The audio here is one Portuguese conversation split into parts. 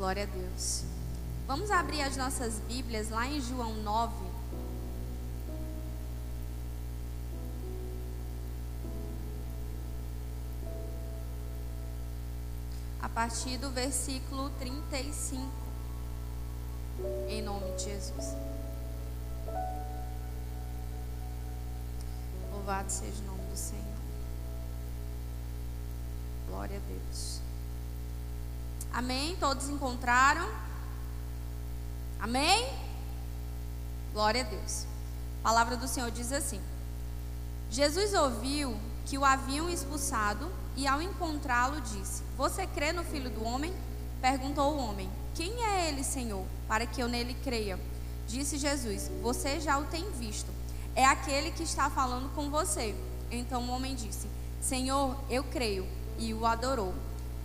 Glória a Deus. Vamos abrir as nossas Bíblias lá em João 9. A partir do versículo 35. Em nome de Jesus. Louvado seja o nome do Senhor. Glória a Deus. Amém? Todos encontraram? Amém? Glória a Deus. A palavra do Senhor diz assim: Jesus ouviu que o haviam expulsado e, ao encontrá-lo, disse: Você crê no filho do homem? Perguntou o homem: Quem é ele, Senhor, para que eu nele creia? Disse Jesus: Você já o tem visto. É aquele que está falando com você. Então o homem disse: Senhor, eu creio. E o adorou.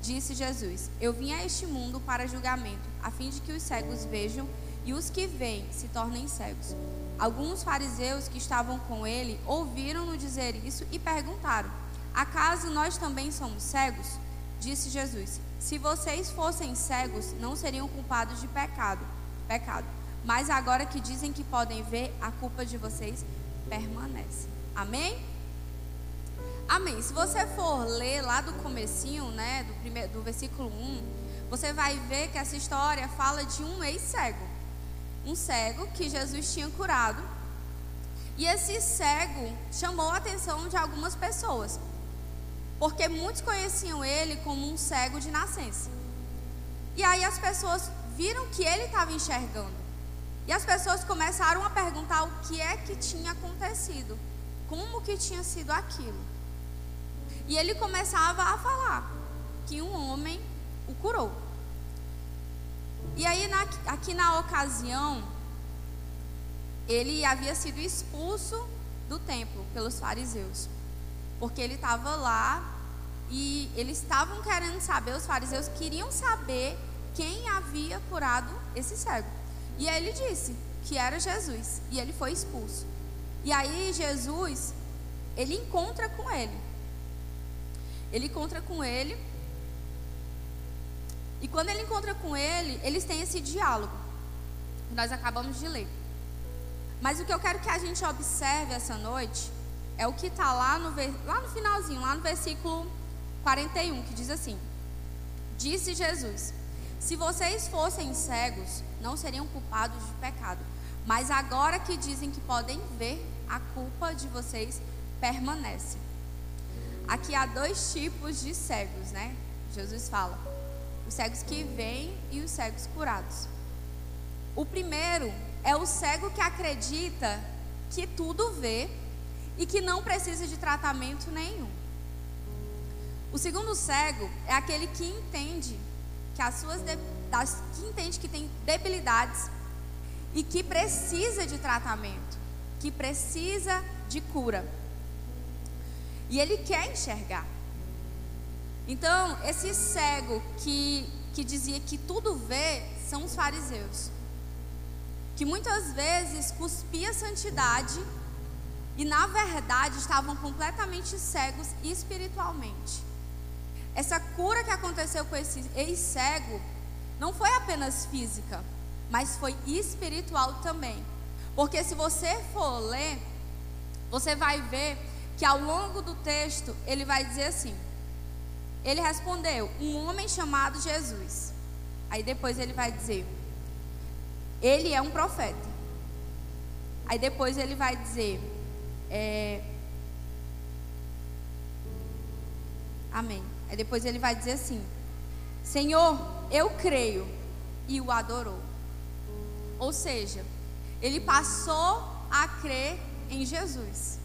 Disse Jesus: Eu vim a este mundo para julgamento, a fim de que os cegos vejam e os que veem se tornem cegos. Alguns fariseus que estavam com ele ouviram-no dizer isso e perguntaram: Acaso nós também somos cegos? Disse Jesus: Se vocês fossem cegos, não seriam culpados de pecado. Pecado. Mas agora que dizem que podem ver, a culpa de vocês permanece. Amém? Amém. Se você for ler lá do comecinho, né, do, primeiro, do versículo 1, você vai ver que essa história fala de um ex-cego. Um cego que Jesus tinha curado. E esse cego chamou a atenção de algumas pessoas. Porque muitos conheciam ele como um cego de nascença. E aí as pessoas viram que ele estava enxergando. E as pessoas começaram a perguntar o que é que tinha acontecido. Como que tinha sido aquilo. E ele começava a falar que um homem o curou. E aí, na, aqui na ocasião, ele havia sido expulso do templo pelos fariseus. Porque ele estava lá e eles estavam querendo saber, os fariseus queriam saber quem havia curado esse cego. E aí ele disse que era Jesus. E ele foi expulso. E aí Jesus, ele encontra com ele. Ele encontra com ele. E quando ele encontra com ele, eles têm esse diálogo. Que nós acabamos de ler. Mas o que eu quero que a gente observe essa noite é o que está lá no, lá no finalzinho, lá no versículo 41, que diz assim: Disse Jesus: Se vocês fossem cegos, não seriam culpados de pecado. Mas agora que dizem que podem ver, a culpa de vocês permanece. Aqui há dois tipos de cegos, né? Jesus fala: os cegos que veem e os cegos curados. O primeiro é o cego que acredita que tudo vê e que não precisa de tratamento nenhum. O segundo cego é aquele que entende que as suas das, que entende que tem debilidades e que precisa de tratamento, que precisa de cura. E ele quer enxergar. Então, esse cego que, que dizia que tudo vê são os fariseus. Que muitas vezes cuspia santidade e, na verdade, estavam completamente cegos espiritualmente. Essa cura que aconteceu com esse ex-cego não foi apenas física, mas foi espiritual também. Porque se você for ler, você vai ver que ao longo do texto ele vai dizer assim: Ele respondeu, um homem chamado Jesus. Aí depois ele vai dizer, ele é um profeta. Aí depois ele vai dizer, é... Amém. Aí depois ele vai dizer assim: Senhor, eu creio. E o adorou. Ou seja, ele passou a crer em Jesus.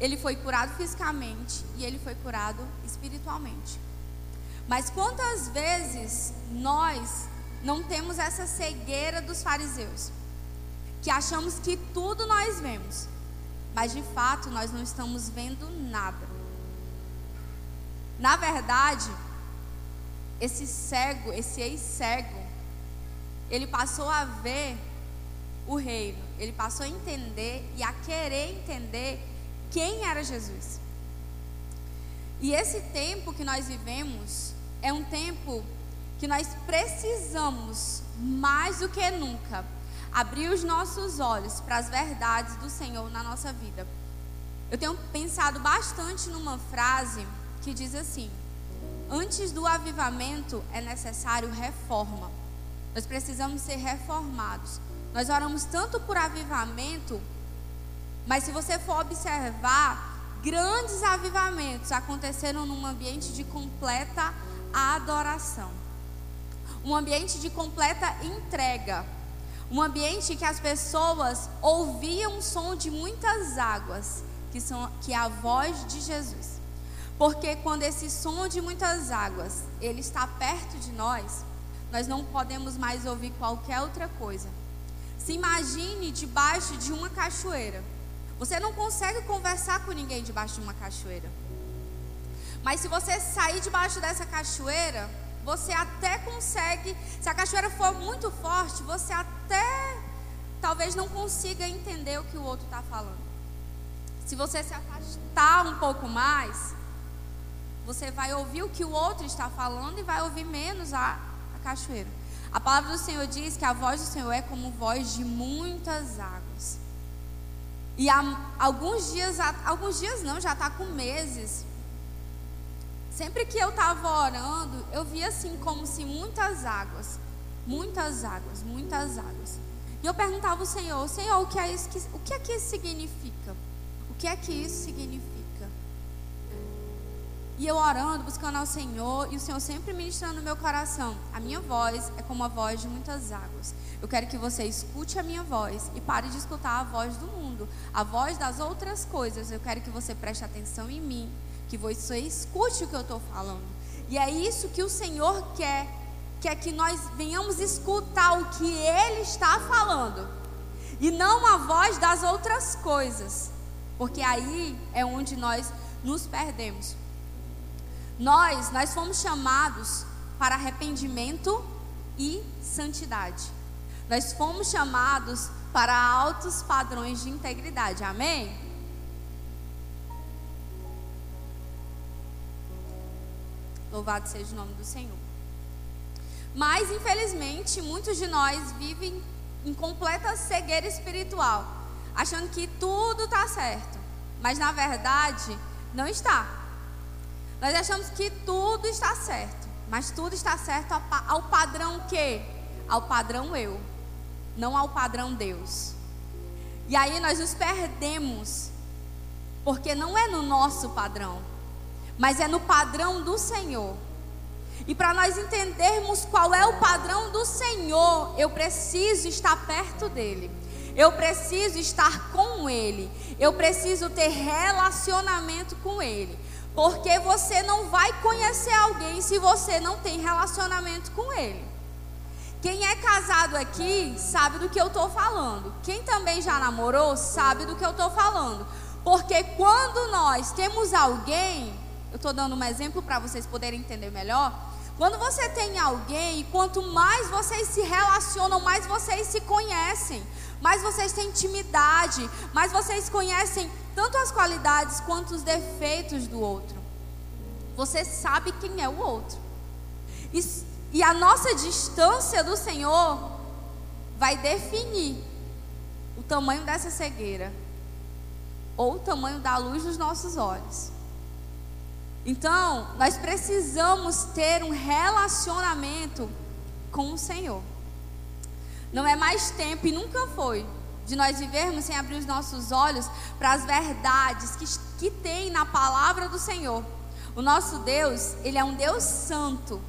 Ele foi curado fisicamente e ele foi curado espiritualmente. Mas quantas vezes nós não temos essa cegueira dos fariseus? Que achamos que tudo nós vemos, mas de fato nós não estamos vendo nada. Na verdade, esse cego, esse ex-cego, ele passou a ver o reino, ele passou a entender e a querer entender quem era Jesus. E esse tempo que nós vivemos é um tempo que nós precisamos, mais do que nunca, abrir os nossos olhos para as verdades do Senhor na nossa vida. Eu tenho pensado bastante numa frase que diz assim: Antes do avivamento é necessário reforma. Nós precisamos ser reformados. Nós oramos tanto por avivamento, mas se você for observar, grandes avivamentos aconteceram num ambiente de completa adoração. Um ambiente de completa entrega. Um ambiente que as pessoas ouviam o som de muitas águas, que, são, que é a voz de Jesus. Porque quando esse som de muitas águas, ele está perto de nós, nós não podemos mais ouvir qualquer outra coisa. Se imagine debaixo de uma cachoeira. Você não consegue conversar com ninguém debaixo de uma cachoeira. Mas se você sair debaixo dessa cachoeira, você até consegue. Se a cachoeira for muito forte, você até talvez não consiga entender o que o outro está falando. Se você se afastar um pouco mais, você vai ouvir o que o outro está falando e vai ouvir menos a, a cachoeira. A palavra do Senhor diz que a voz do Senhor é como voz de muitas águas. E há alguns dias, alguns dias não, já está com meses. Sempre que eu estava orando, eu via assim como se muitas águas, muitas águas, muitas águas. E eu perguntava ao Senhor, Senhor, o que é isso? O que é que isso significa? O que é que isso significa? E eu orando, buscando ao Senhor, e o Senhor sempre ministrando no meu coração. A minha voz é como a voz de muitas águas. Eu quero que você escute a minha voz e pare de escutar a voz do mundo, a voz das outras coisas. Eu quero que você preste atenção em mim, que você escute o que eu estou falando. E é isso que o Senhor quer, quer que nós venhamos escutar o que Ele está falando, e não a voz das outras coisas, porque aí é onde nós nos perdemos. Nós, nós fomos chamados para arrependimento e santidade. Nós fomos chamados para altos padrões de integridade. Amém? Louvado seja o nome do Senhor. Mas, infelizmente, muitos de nós vivem em completa cegueira espiritual, achando que tudo está certo. Mas, na verdade, não está. Nós achamos que tudo está certo, mas tudo está certo ao padrão que? Ao padrão eu, não ao padrão Deus. E aí nós nos perdemos, porque não é no nosso padrão, mas é no padrão do Senhor. E para nós entendermos qual é o padrão do Senhor, eu preciso estar perto dele. Eu preciso estar com ele. Eu preciso ter relacionamento com ele. Porque você não vai conhecer alguém se você não tem relacionamento com ele. Quem é casado aqui sabe do que eu estou falando. Quem também já namorou sabe do que eu estou falando. Porque quando nós temos alguém, eu estou dando um exemplo para vocês poderem entender melhor. Quando você tem alguém, quanto mais vocês se relacionam, mais vocês se conhecem, mais vocês têm intimidade, mais vocês conhecem tanto as qualidades quanto os defeitos do outro. Você sabe quem é o outro. E, e a nossa distância do Senhor vai definir o tamanho dessa cegueira ou o tamanho da luz dos nossos olhos. Então, nós precisamos ter um relacionamento com o Senhor. Não é mais tempo e nunca foi de nós vivermos sem abrir os nossos olhos para as verdades que, que tem na palavra do Senhor. O nosso Deus, Ele é um Deus santo.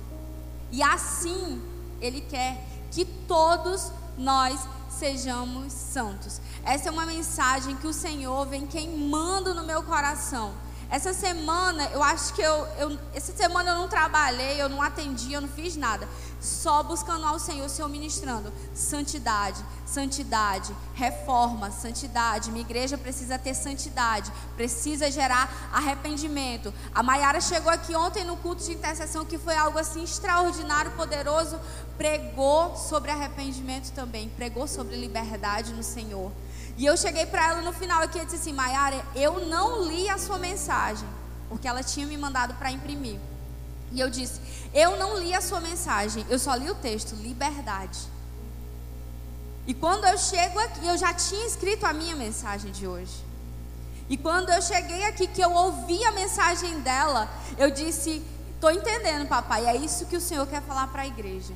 E assim, Ele quer que todos nós sejamos santos. Essa é uma mensagem que o Senhor vem queimando no meu coração. Essa semana, eu acho que eu, eu, essa semana eu não trabalhei, eu não atendi, eu não fiz nada. Só buscando ao Senhor, o Senhor ministrando. Santidade, santidade, reforma, santidade. Minha igreja precisa ter santidade, precisa gerar arrependimento. A Maiara chegou aqui ontem no culto de intercessão, que foi algo assim extraordinário, poderoso. Pregou sobre arrependimento também, pregou sobre liberdade no Senhor. E eu cheguei para ela no final aqui e disse assim: Maiara, eu não li a sua mensagem, porque ela tinha me mandado para imprimir. E eu disse: Eu não li a sua mensagem, eu só li o texto, liberdade. E quando eu chego aqui, eu já tinha escrito a minha mensagem de hoje. E quando eu cheguei aqui, que eu ouvi a mensagem dela, eu disse: Estou entendendo, papai, é isso que o Senhor quer falar para a igreja.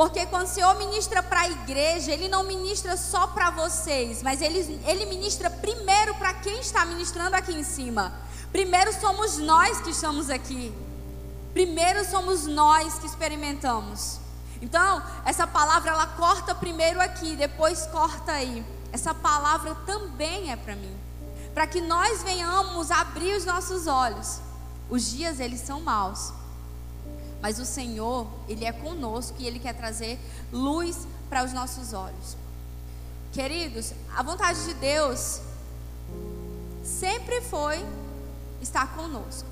Porque quando o Senhor ministra para a igreja, Ele não ministra só para vocês, mas ele, ele ministra primeiro para quem está ministrando aqui em cima. Primeiro somos nós que estamos aqui. Primeiro somos nós que experimentamos. Então, essa palavra ela corta primeiro aqui, depois corta aí. Essa palavra também é para mim. Para que nós venhamos abrir os nossos olhos. Os dias eles são maus. Mas o Senhor, ele é conosco e ele quer trazer luz para os nossos olhos. Queridos, a vontade de Deus sempre foi estar conosco.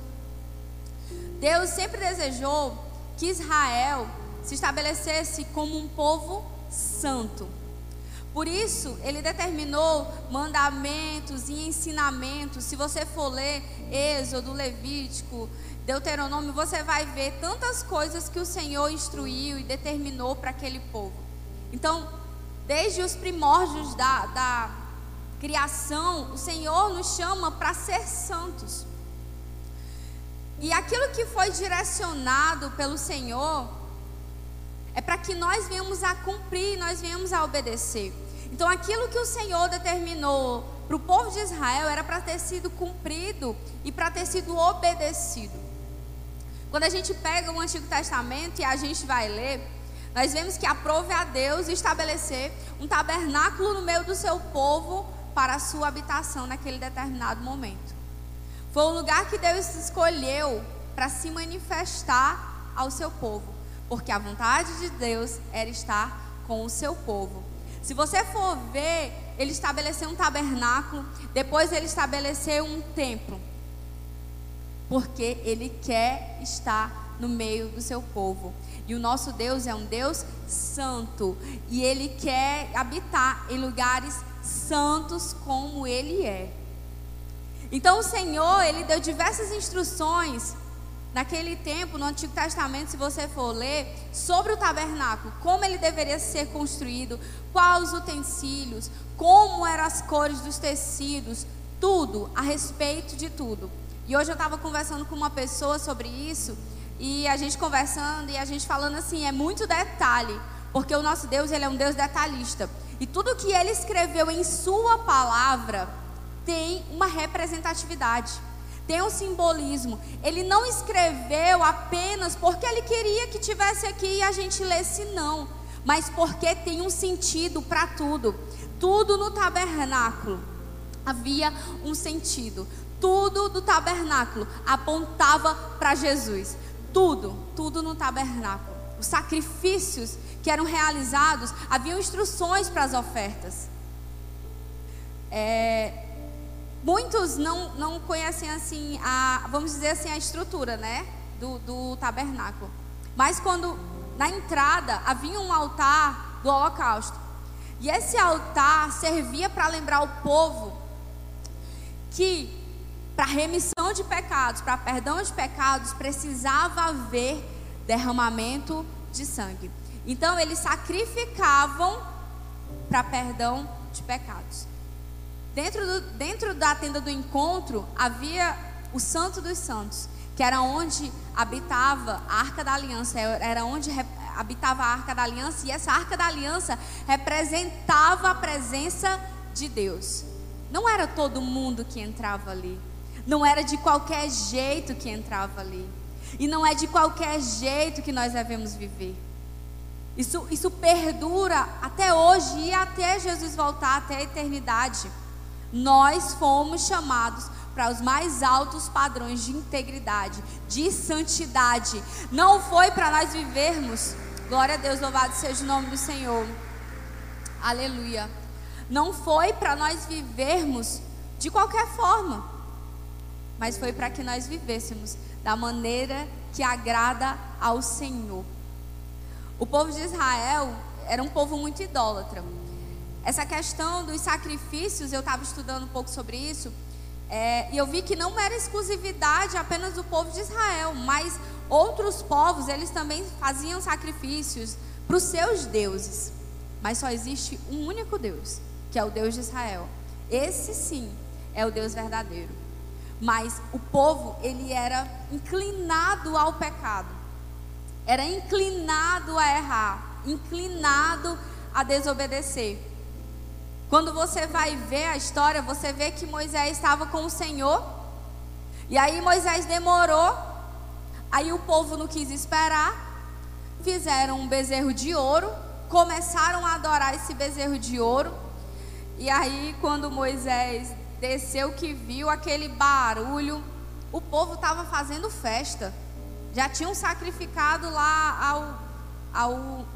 Deus sempre desejou que Israel se estabelecesse como um povo santo. Por isso, ele determinou mandamentos e ensinamentos. Se você for ler Êxodo, Levítico, Deuteronômio, você vai ver tantas coisas que o Senhor instruiu e determinou para aquele povo. Então, desde os primórdios da, da criação, o Senhor nos chama para ser santos. E aquilo que foi direcionado pelo Senhor é para que nós venhamos a cumprir, nós venhamos a obedecer. Então, aquilo que o Senhor determinou para o povo de Israel era para ter sido cumprido e para ter sido obedecido. Quando a gente pega o Antigo Testamento e a gente vai ler, nós vemos que aprove a Deus estabelecer um tabernáculo no meio do seu povo para a sua habitação naquele determinado momento. Foi o lugar que Deus escolheu para se manifestar ao seu povo, porque a vontade de Deus era estar com o seu povo. Se você for ver, ele estabeleceu um tabernáculo, depois ele estabeleceu um templo, porque ele quer estar no meio do seu povo. E o nosso Deus é um Deus santo, e ele quer habitar em lugares santos como ele é. Então o Senhor, ele deu diversas instruções naquele tempo, no Antigo Testamento, se você for ler, sobre o tabernáculo, como ele deveria ser construído, quais os utensílios, como eram as cores dos tecidos, tudo, a respeito de tudo. E hoje eu estava conversando com uma pessoa sobre isso, e a gente conversando, e a gente falando assim, é muito detalhe, porque o nosso Deus, ele é um Deus detalhista. E tudo que ele escreveu em sua palavra, tem uma representatividade, tem um simbolismo. Ele não escreveu apenas porque ele queria que tivesse aqui e a gente lesse, não, mas porque tem um sentido para tudo. Tudo no tabernáculo havia um sentido. Tudo do tabernáculo apontava para Jesus. Tudo, tudo no tabernáculo. Os sacrifícios que eram realizados, haviam instruções para as ofertas. É, Muitos não, não conhecem assim a, vamos dizer assim, a estrutura, né, do, do tabernáculo. Mas quando na entrada havia um altar do holocausto. E esse altar servia para lembrar o povo que para remissão de pecados, para perdão de pecados, precisava haver derramamento de sangue. Então eles sacrificavam para perdão de pecados. Dentro, do, dentro da tenda do encontro havia o Santo dos Santos, que era onde habitava a Arca da Aliança, era onde habitava a Arca da Aliança, e essa Arca da Aliança representava a presença de Deus. Não era todo mundo que entrava ali, não era de qualquer jeito que entrava ali, e não é de qualquer jeito que nós devemos viver. Isso, isso perdura até hoje e até Jesus voltar, até a eternidade. Nós fomos chamados para os mais altos padrões de integridade, de santidade. Não foi para nós vivermos. Glória a Deus, louvado seja o nome do Senhor. Aleluia. Não foi para nós vivermos de qualquer forma, mas foi para que nós vivêssemos da maneira que agrada ao Senhor. O povo de Israel era um povo muito idólatra. Essa questão dos sacrifícios, eu estava estudando um pouco sobre isso, é, e eu vi que não era exclusividade apenas do povo de Israel, mas outros povos, eles também faziam sacrifícios para os seus deuses. Mas só existe um único Deus, que é o Deus de Israel. Esse sim é o Deus verdadeiro. Mas o povo, ele era inclinado ao pecado. Era inclinado a errar, inclinado a desobedecer. Quando você vai ver a história, você vê que Moisés estava com o Senhor. E aí Moisés demorou. Aí o povo não quis esperar. Fizeram um bezerro de ouro. Começaram a adorar esse bezerro de ouro. E aí, quando Moisés desceu, que viu aquele barulho, o povo estava fazendo festa. Já tinham sacrificado lá ao, ao,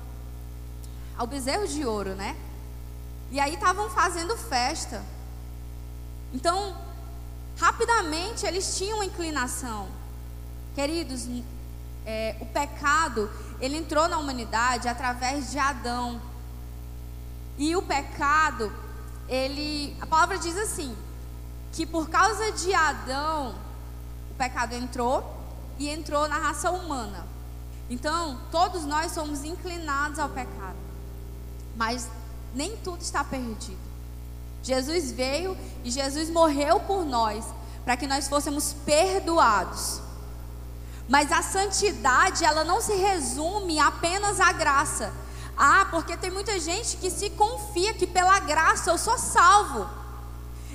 ao bezerro de ouro, né? E aí estavam fazendo festa. Então, rapidamente eles tinham inclinação. Queridos, é, o pecado, ele entrou na humanidade através de Adão. E o pecado, ele, a palavra diz assim, que por causa de Adão, o pecado entrou e entrou na raça humana. Então, todos nós somos inclinados ao pecado. Mas nem tudo está perdido. Jesus veio e Jesus morreu por nós, para que nós fôssemos perdoados. Mas a santidade, ela não se resume apenas à graça. Ah, porque tem muita gente que se confia que pela graça eu sou salvo.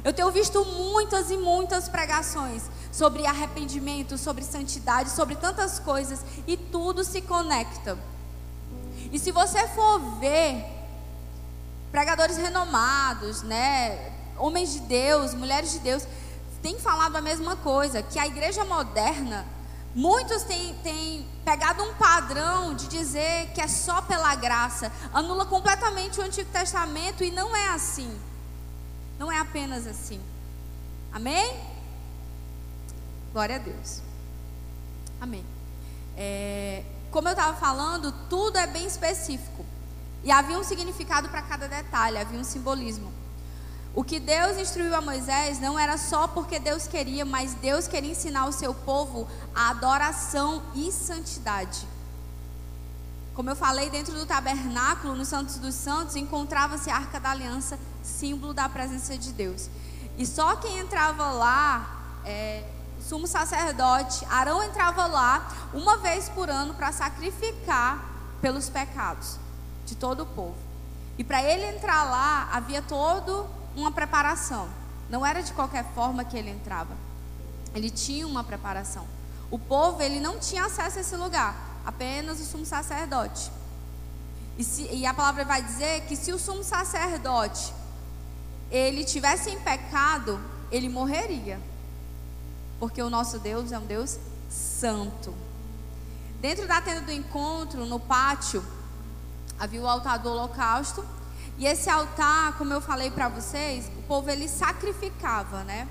Eu tenho visto muitas e muitas pregações sobre arrependimento, sobre santidade, sobre tantas coisas, e tudo se conecta. E se você for ver pregadores renomados, né, homens de Deus, mulheres de Deus, têm falado a mesma coisa, que a igreja moderna, muitos têm, têm pegado um padrão de dizer que é só pela graça, anula completamente o Antigo Testamento e não é assim. Não é apenas assim. Amém? Glória a Deus. Amém. É, como eu estava falando, tudo é bem específico. E havia um significado para cada detalhe, havia um simbolismo. O que Deus instruiu a Moisés não era só porque Deus queria, mas Deus queria ensinar o seu povo a adoração e santidade. Como eu falei, dentro do tabernáculo, no Santos dos Santos, encontrava-se a Arca da Aliança, símbolo da presença de Deus. E só quem entrava lá, é, sumo sacerdote, Arão entrava lá uma vez por ano para sacrificar pelos pecados de todo o povo. E para ele entrar lá, havia toda uma preparação. Não era de qualquer forma que ele entrava. Ele tinha uma preparação. O povo, ele não tinha acesso a esse lugar, apenas o sumo sacerdote. E, se, e a palavra vai dizer que se o sumo sacerdote ele tivesse em pecado, ele morreria. Porque o nosso Deus é um Deus santo. Dentro da tenda do encontro, no pátio, havia o altar do holocausto. E esse altar, como eu falei para vocês, o povo ele sacrificava, né?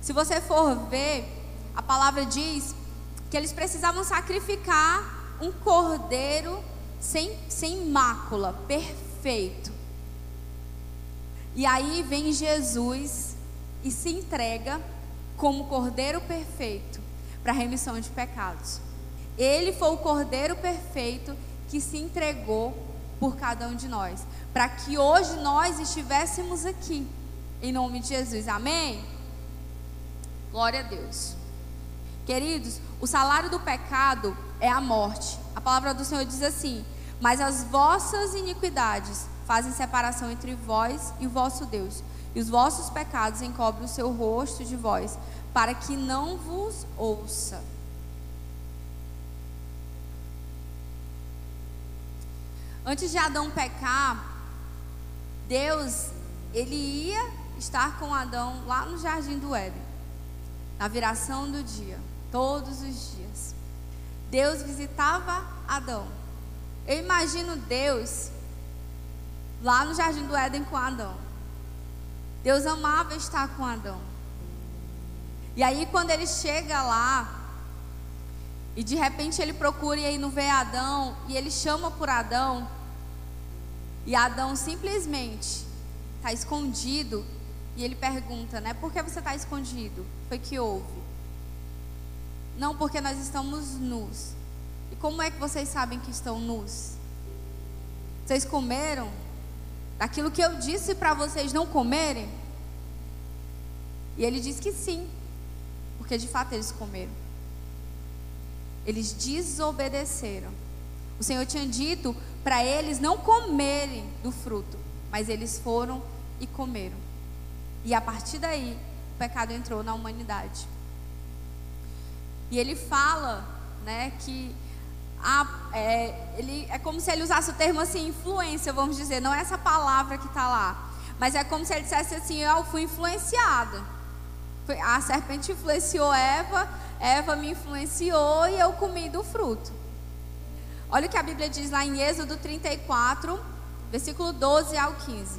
Se você for ver, a palavra diz que eles precisavam sacrificar um cordeiro sem, sem mácula, perfeito. E aí vem Jesus e se entrega como cordeiro perfeito para a remissão de pecados. Ele foi o cordeiro perfeito que se entregou por cada um de nós, para que hoje nós estivéssemos aqui, em nome de Jesus, amém? Glória a Deus. Queridos, o salário do pecado é a morte. A palavra do Senhor diz assim: Mas as vossas iniquidades fazem separação entre vós e o vosso Deus, e os vossos pecados encobrem o seu rosto de vós, para que não vos ouça. Antes de Adão pecar, Deus, ele ia estar com Adão lá no jardim do Éden, na viração do dia, todos os dias. Deus visitava Adão. Eu imagino Deus lá no jardim do Éden com Adão. Deus amava estar com Adão. E aí quando ele chega lá, e de repente ele procura e aí não vê Adão, e ele chama por Adão, e Adão simplesmente está escondido e ele pergunta, né? Por que você está escondido? Foi que houve. Não, porque nós estamos nus. E como é que vocês sabem que estão nus? Vocês comeram daquilo que eu disse para vocês não comerem? E ele diz que sim, porque de fato eles comeram. Eles desobedeceram. O Senhor tinha dito para eles não comerem do fruto, mas eles foram e comeram. E a partir daí, o pecado entrou na humanidade. E ele fala, né, que a, é, ele, é como se ele usasse o termo assim, influência, vamos dizer, não é essa palavra que está lá, mas é como se ele dissesse assim: Eu fui influenciada. A serpente influenciou Eva, Eva me influenciou e eu comi do fruto. Olha o que a Bíblia diz lá em Êxodo 34, versículo 12 ao 15.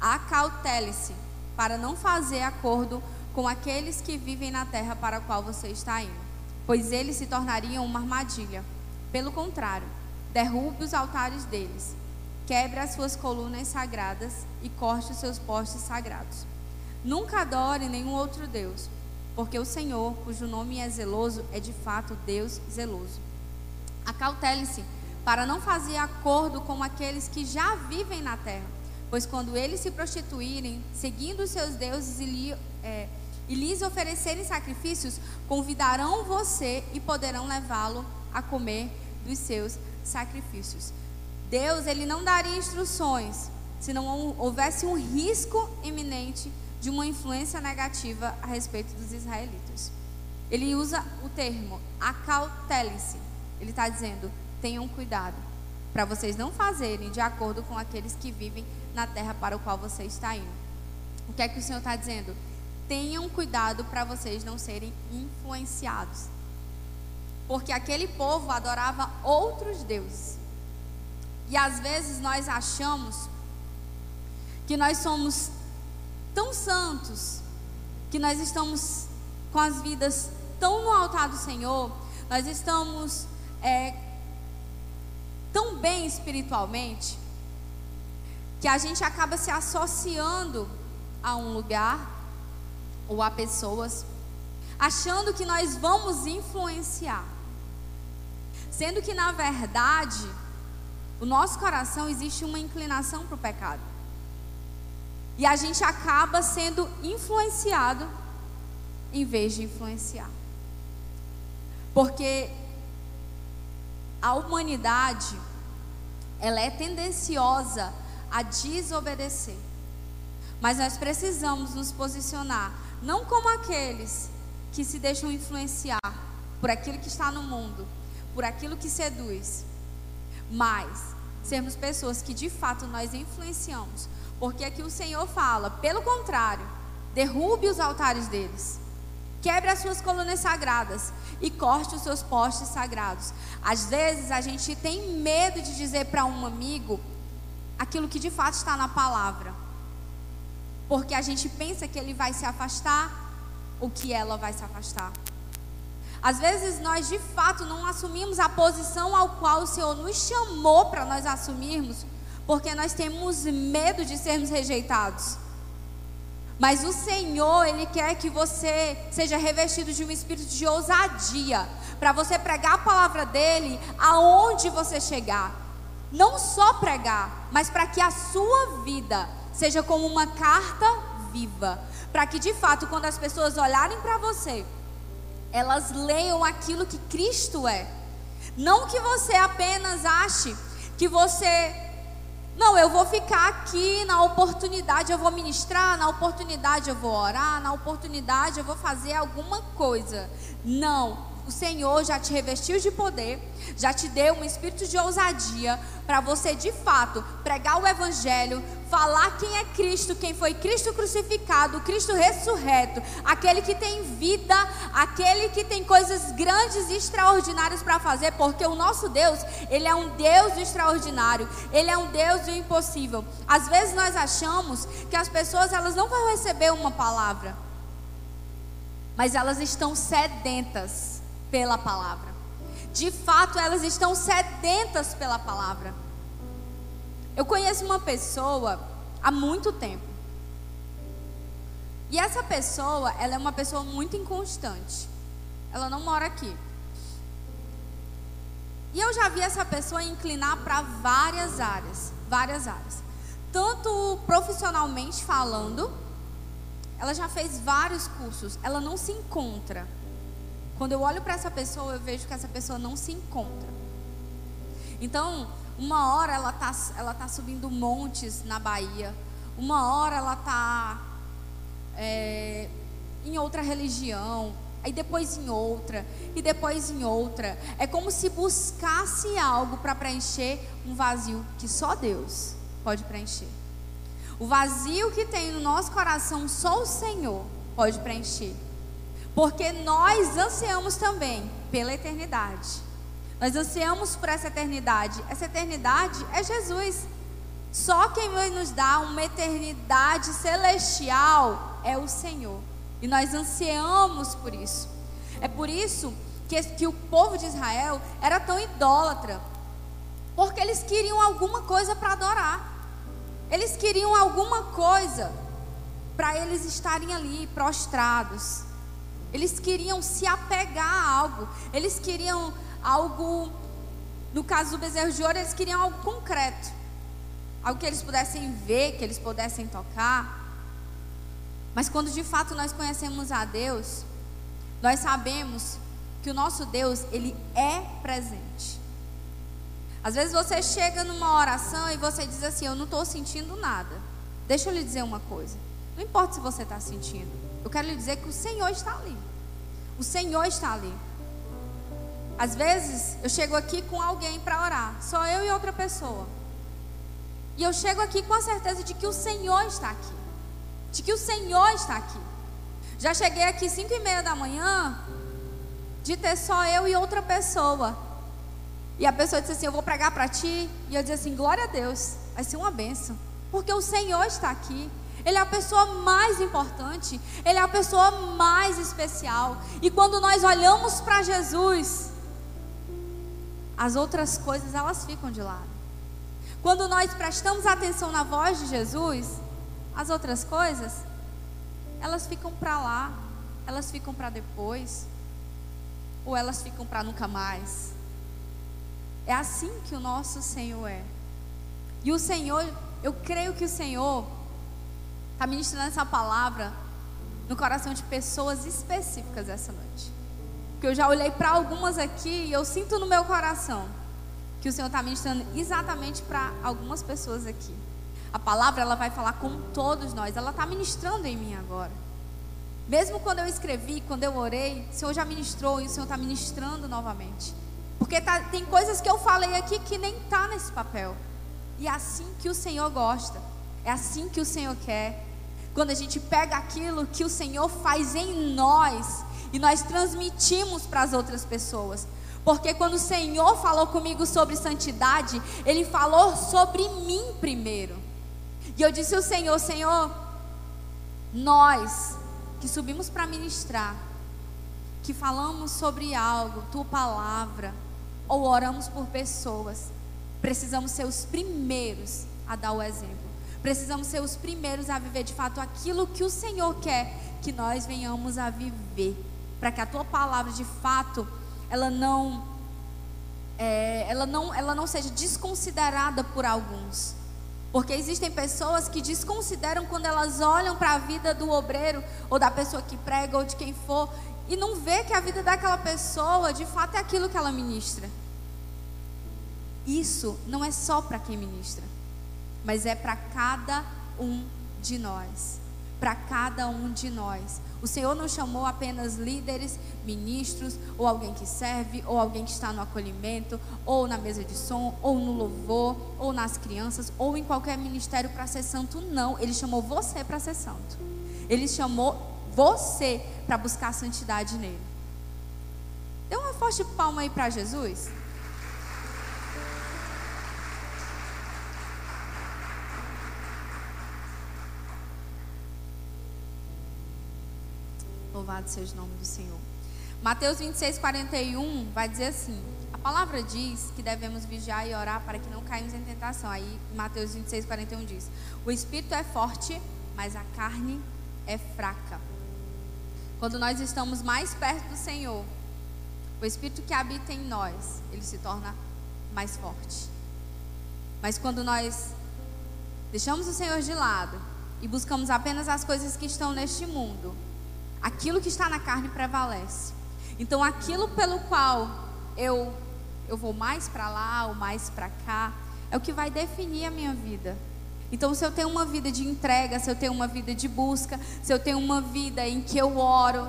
Acautele-se para não fazer acordo com aqueles que vivem na terra para a qual você está indo, pois eles se tornariam uma armadilha. Pelo contrário, derrube os altares deles, quebre as suas colunas sagradas e corte os seus postes sagrados. Nunca adore nenhum outro Deus, porque o Senhor, cujo nome é zeloso, é de fato Deus zeloso. Acautele-se para não fazer acordo com aqueles que já vivem na terra, pois quando eles se prostituírem, seguindo os seus deuses e, li, é, e lhes oferecerem sacrifícios, convidarão você e poderão levá-lo a comer dos seus sacrifícios. Deus, ele não daria instruções se não houvesse um risco iminente de uma influência negativa a respeito dos israelitas. Ele usa o termo acautele-se. Ele está dizendo: tenham cuidado para vocês não fazerem de acordo com aqueles que vivem na terra para o qual você está indo. O que é que o Senhor está dizendo? Tenham cuidado para vocês não serem influenciados. Porque aquele povo adorava outros deuses. E às vezes nós achamos que nós somos tão santos, que nós estamos com as vidas tão no altar do Senhor, nós estamos é, tão bem espiritualmente, que a gente acaba se associando a um lugar ou a pessoas, achando que nós vamos influenciar. Sendo que, na verdade, o nosso coração existe uma inclinação para o pecado. E a gente acaba sendo influenciado em vez de influenciar. Porque a humanidade ela é tendenciosa a desobedecer. Mas nós precisamos nos posicionar não como aqueles que se deixam influenciar por aquilo que está no mundo, por aquilo que seduz, mas sermos pessoas que de fato nós influenciamos porque aqui o Senhor fala, pelo contrário, derrube os altares deles, quebre as suas colunas sagradas e corte os seus postes sagrados. Às vezes a gente tem medo de dizer para um amigo aquilo que de fato está na palavra, porque a gente pensa que ele vai se afastar ou que ela vai se afastar. Às vezes nós de fato não assumimos a posição ao qual o Senhor nos chamou para nós assumirmos, porque nós temos medo de sermos rejeitados. Mas o Senhor, Ele quer que você seja revestido de um espírito de ousadia, para você pregar a palavra dEle aonde você chegar. Não só pregar, mas para que a sua vida seja como uma carta viva. Para que de fato, quando as pessoas olharem para você, elas leiam aquilo que Cristo é. Não que você apenas ache que você não, eu vou ficar aqui, na oportunidade eu vou ministrar, na oportunidade eu vou orar, na oportunidade eu vou fazer alguma coisa. Não, o Senhor já te revestiu de poder, já te deu um espírito de ousadia para você de fato pregar o Evangelho, falar quem é Cristo, quem foi Cristo crucificado, Cristo ressurreto, aquele que tem vida, aquele que tem coisas grandes e extraordinárias para fazer, porque o nosso Deus, ele é um Deus do extraordinário, ele é um Deus do impossível. Às vezes nós achamos que as pessoas elas não vão receber uma palavra, mas elas estão sedentas pela palavra. De fato, elas estão sedentas pela palavra. Eu conheço uma pessoa há muito tempo. E essa pessoa, ela é uma pessoa muito inconstante. ela não mora aqui. E eu já vi essa pessoa inclinar para várias áreas, várias áreas. Tanto profissionalmente falando, ela já fez vários cursos, ela não se encontra. Quando eu olho para essa pessoa, eu vejo que essa pessoa não se encontra. Então, uma hora ela tá, ela tá subindo montes na Bahia, uma hora ela tá é, em outra religião, aí depois em outra, e depois em outra. É como se buscasse algo para preencher um vazio que só Deus pode preencher. O vazio que tem no nosso coração, só o Senhor pode preencher. Porque nós ansiamos também pela eternidade. Nós ansiamos por essa eternidade. Essa eternidade é Jesus. Só quem vai nos dar uma eternidade celestial é o Senhor. E nós ansiamos por isso. É por isso que, que o povo de Israel era tão idólatra. Porque eles queriam alguma coisa para adorar. Eles queriam alguma coisa para eles estarem ali prostrados. Eles queriam se apegar a algo. Eles queriam algo. No caso do bezerro de ouro, eles queriam algo concreto. Algo que eles pudessem ver, que eles pudessem tocar. Mas quando de fato nós conhecemos a Deus, nós sabemos que o nosso Deus, ele é presente. Às vezes você chega numa oração e você diz assim: Eu não estou sentindo nada. Deixa eu lhe dizer uma coisa. Não importa se você está sentindo. Eu quero lhe dizer que o Senhor está ali. O Senhor está ali. Às vezes eu chego aqui com alguém para orar, só eu e outra pessoa. E eu chego aqui com a certeza de que o Senhor está aqui de que o Senhor está aqui. Já cheguei aqui cinco e meia da manhã de ter só eu e outra pessoa. E a pessoa disse assim: Eu vou pregar para ti. E eu disse assim: Glória a Deus, vai ser uma benção. Porque o Senhor está aqui. Ele é a pessoa mais importante. Ele é a pessoa mais especial. E quando nós olhamos para Jesus, as outras coisas elas ficam de lado. Quando nós prestamos atenção na voz de Jesus, as outras coisas, elas ficam para lá, elas ficam para depois, ou elas ficam para nunca mais. É assim que o nosso Senhor é. E o Senhor, eu creio que o Senhor está ministrando essa palavra no coração de pessoas específicas essa noite. Porque eu já olhei para algumas aqui e eu sinto no meu coração que o Senhor está ministrando exatamente para algumas pessoas aqui. A palavra ela vai falar com todos nós. Ela está ministrando em mim agora. Mesmo quando eu escrevi, quando eu orei, o Senhor já ministrou e o Senhor está ministrando novamente. Porque tá, tem coisas que eu falei aqui que nem está nesse papel. E é assim que o Senhor gosta. É assim que o Senhor quer. Quando a gente pega aquilo que o Senhor faz em nós e nós transmitimos para as outras pessoas. Porque quando o Senhor falou comigo sobre santidade, Ele falou sobre mim primeiro. E eu disse ao Senhor: Senhor, nós que subimos para ministrar, que falamos sobre algo, tua palavra, ou oramos por pessoas, precisamos ser os primeiros a dar o exemplo. Precisamos ser os primeiros a viver de fato aquilo que o Senhor quer que nós venhamos a viver, para que a tua palavra de fato ela não é, ela não ela não seja desconsiderada por alguns, porque existem pessoas que desconsideram quando elas olham para a vida do obreiro, ou da pessoa que prega, ou de quem for, e não vê que a vida daquela pessoa de fato é aquilo que ela ministra. Isso não é só para quem ministra, mas é para cada um de nós. Para cada um de nós. O Senhor não chamou apenas líderes, ministros, ou alguém que serve, ou alguém que está no acolhimento, ou na mesa de som, ou no louvor, ou nas crianças, ou em qualquer ministério para ser santo. Não, Ele chamou você para ser santo. Ele chamou você para buscar santidade nele. Dê uma forte palma aí para Jesus. Louvado seja o nome do Senhor. Mateus 26, 41 vai dizer assim: a palavra diz que devemos vigiar e orar para que não caímos em tentação. Aí Mateus 26, 41 diz: O espírito é forte, mas a carne é fraca. Quando nós estamos mais perto do Senhor, o Espírito que habita em nós, ele se torna mais forte. Mas quando nós deixamos o Senhor de lado e buscamos apenas as coisas que estão neste mundo, aquilo que está na carne prevalece. Então, aquilo pelo qual eu eu vou mais para lá ou mais para cá, é o que vai definir a minha vida. Então, se eu tenho uma vida de entrega, se eu tenho uma vida de busca, se eu tenho uma vida em que eu oro,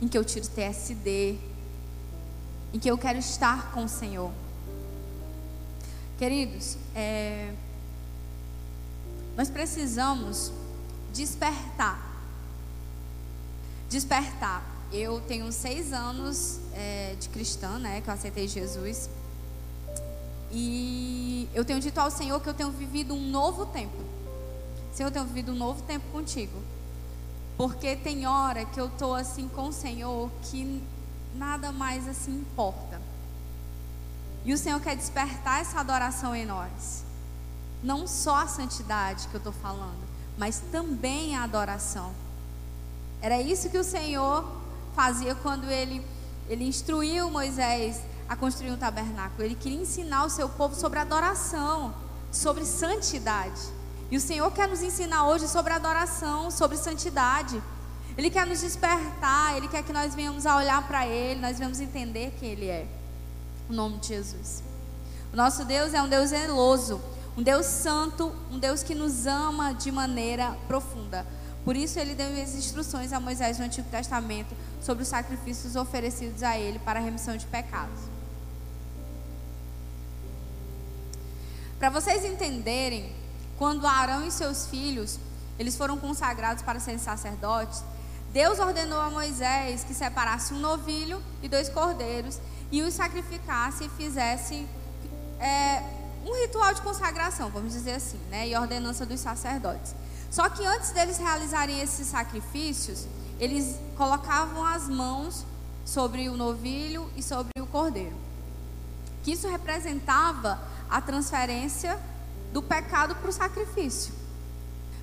em que eu tiro TSD, em que eu quero estar com o Senhor. Queridos, é, nós precisamos despertar. Despertar. Eu tenho seis anos é, de cristã, né? Que eu aceitei Jesus. E eu tenho dito ao Senhor que eu tenho vivido um novo tempo. Senhor, eu tenho vivido um novo tempo contigo. Porque tem hora que eu estou assim com o Senhor que nada mais assim importa. E o Senhor quer despertar essa adoração em nós. Não só a santidade que eu estou falando, mas também a adoração. Era isso que o Senhor fazia quando ele, ele instruiu Moisés a construir um tabernáculo. Ele queria ensinar o seu povo sobre adoração, sobre santidade. E o Senhor quer nos ensinar hoje sobre adoração, sobre santidade. Ele quer nos despertar, Ele quer que nós venhamos a olhar para Ele, nós venhamos entender quem Ele é. O nome de Jesus. O nosso Deus é um Deus zeloso, um Deus santo, um Deus que nos ama de maneira profunda. Por isso ele deu as instruções a Moisés no Antigo Testamento sobre os sacrifícios oferecidos a ele para a remissão de pecados. Para vocês entenderem, quando Arão e seus filhos, eles foram consagrados para serem sacerdotes, Deus ordenou a Moisés que separasse um novilho e dois cordeiros e os sacrificasse e fizesse é, um ritual de consagração, vamos dizer assim, né, e ordenança dos sacerdotes. Só que antes deles realizarem esses sacrifícios, eles colocavam as mãos sobre o novilho e sobre o cordeiro. Que isso representava a transferência do pecado para o sacrifício.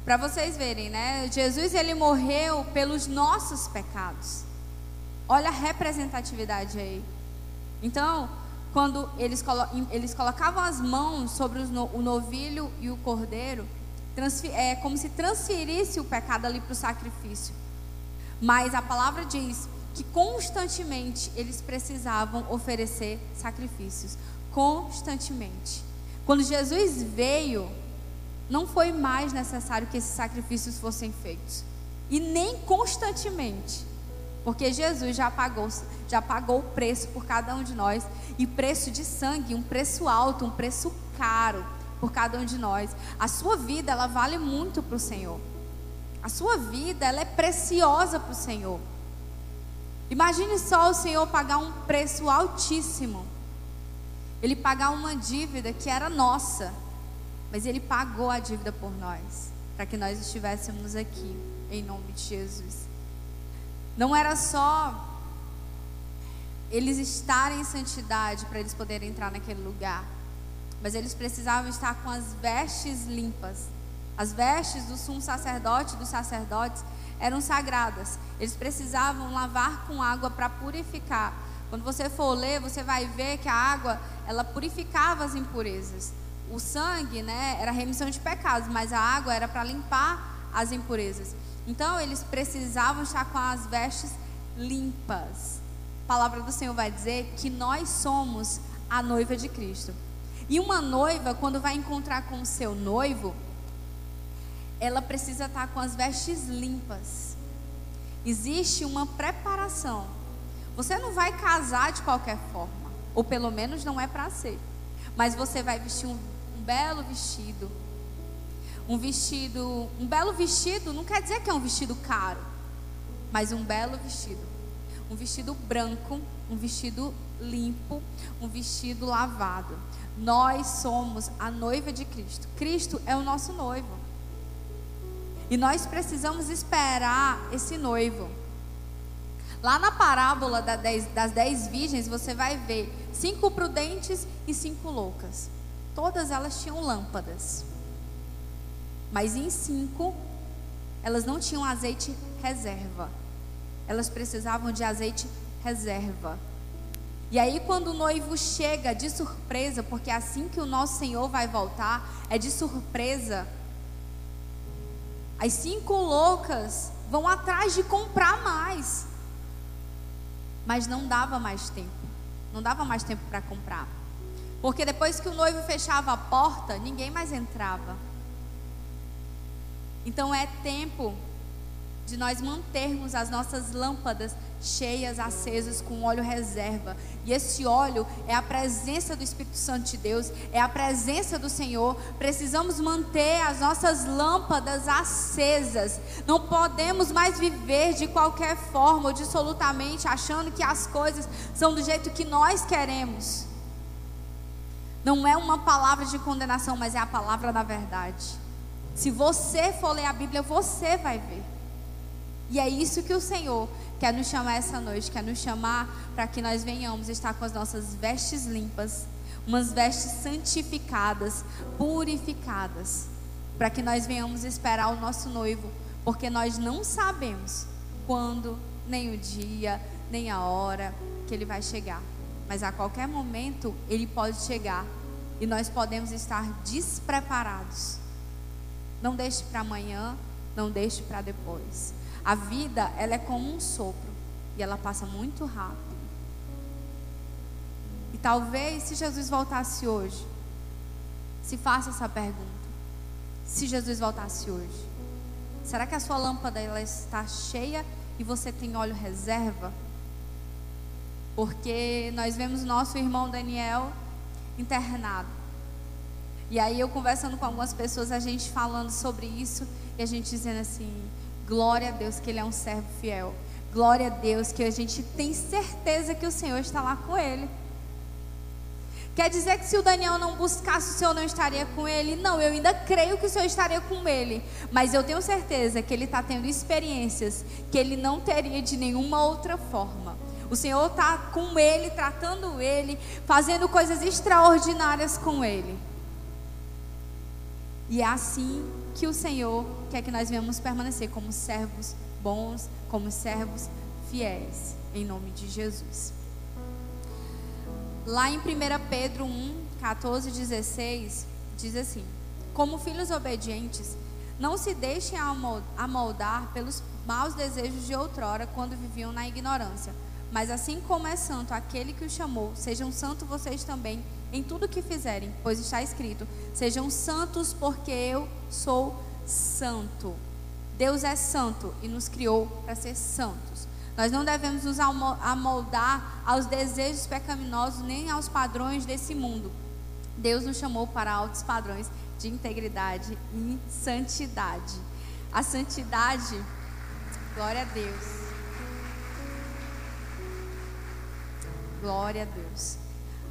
Para vocês verem, né? Jesus ele morreu pelos nossos pecados. Olha a representatividade aí. Então, quando eles, colo eles colocavam as mãos sobre no o novilho e o cordeiro, é como se transferisse o pecado ali para o sacrifício. Mas a palavra diz que constantemente eles precisavam oferecer sacrifícios. Constantemente. Quando Jesus veio, não foi mais necessário que esses sacrifícios fossem feitos. E nem constantemente. Porque Jesus já pagou, já pagou o preço por cada um de nós. E preço de sangue, um preço alto, um preço caro por cada um de nós. A sua vida, ela vale muito para o Senhor. A sua vida, ela é preciosa para o Senhor. Imagine só o Senhor pagar um preço altíssimo. Ele pagar uma dívida que era nossa, mas Ele pagou a dívida por nós, para que nós estivéssemos aqui, em nome de Jesus. Não era só eles estarem em santidade para eles poderem entrar naquele lugar, mas eles precisavam estar com as vestes limpas. As vestes do sumo sacerdote, dos sacerdotes, eram sagradas. Eles precisavam lavar com água para purificar. Quando você for ler, você vai ver que a água, ela purificava as impurezas. O sangue, né, era remissão de pecados, mas a água era para limpar as impurezas. Então, eles precisavam estar com as vestes limpas. A palavra do Senhor vai dizer que nós somos a noiva de Cristo. E uma noiva, quando vai encontrar com o seu noivo, ela precisa estar com as vestes limpas. Existe uma preparação. Você não vai casar de qualquer forma, ou pelo menos não é para ser. Mas você vai vestir um, um belo vestido. Um vestido, um belo vestido não quer dizer que é um vestido caro, mas um belo vestido. Um vestido branco, um vestido limpo, um vestido lavado. Nós somos a noiva de Cristo. Cristo é o nosso noivo. E nós precisamos esperar esse noivo. Lá na parábola das dez virgens, você vai ver cinco prudentes e cinco loucas. Todas elas tinham lâmpadas. Mas em cinco, elas não tinham azeite reserva. Elas precisavam de azeite reserva. E aí, quando o noivo chega de surpresa, porque é assim que o nosso Senhor vai voltar, é de surpresa, as cinco loucas vão atrás de comprar mais. Mas não dava mais tempo. Não dava mais tempo para comprar. Porque depois que o noivo fechava a porta, ninguém mais entrava. Então é tempo de nós mantermos as nossas lâmpadas cheias, acesas com óleo reserva. E esse óleo é a presença do Espírito Santo de Deus, é a presença do Senhor. Precisamos manter as nossas lâmpadas acesas. Não podemos mais viver de qualquer forma ou dissolutamente achando que as coisas são do jeito que nós queremos. Não é uma palavra de condenação, mas é a palavra da verdade. Se você for ler a Bíblia, você vai ver. E é isso que o Senhor quer nos chamar essa noite, quer nos chamar para que nós venhamos estar com as nossas vestes limpas, umas vestes santificadas, purificadas, para que nós venhamos esperar o nosso noivo, porque nós não sabemos quando, nem o dia, nem a hora que ele vai chegar. Mas a qualquer momento ele pode chegar e nós podemos estar despreparados. Não deixe para amanhã, não deixe para depois. A vida, ela é como um sopro e ela passa muito rápido. E talvez se Jesus voltasse hoje, se faça essa pergunta. Se Jesus voltasse hoje, será que a sua lâmpada ela está cheia e você tem óleo reserva? Porque nós vemos nosso irmão Daniel internado. E aí eu conversando com algumas pessoas, a gente falando sobre isso e a gente dizendo assim: Glória a Deus que ele é um servo fiel. Glória a Deus que a gente tem certeza que o Senhor está lá com ele. Quer dizer que se o Daniel não buscasse, o Senhor não estaria com ele? Não, eu ainda creio que o Senhor estaria com ele. Mas eu tenho certeza que ele está tendo experiências que ele não teria de nenhuma outra forma. O Senhor está com ele, tratando ele, fazendo coisas extraordinárias com ele. E é assim que o Senhor quer que nós venhamos permanecer como servos bons, como servos fiéis, em nome de Jesus. Lá em 1 Pedro 1, 14 e 16, diz assim: Como filhos obedientes, não se deixem amoldar pelos maus desejos de outrora quando viviam na ignorância. Mas assim como é santo aquele que o chamou, sejam santos vocês também em tudo que fizerem, pois está escrito: Sejam santos, porque eu sou santo. Deus é santo e nos criou para ser santos. Nós não devemos nos amoldar aos desejos pecaminosos nem aos padrões desse mundo. Deus nos chamou para altos padrões de integridade e santidade. A santidade, glória a Deus. Glória a Deus.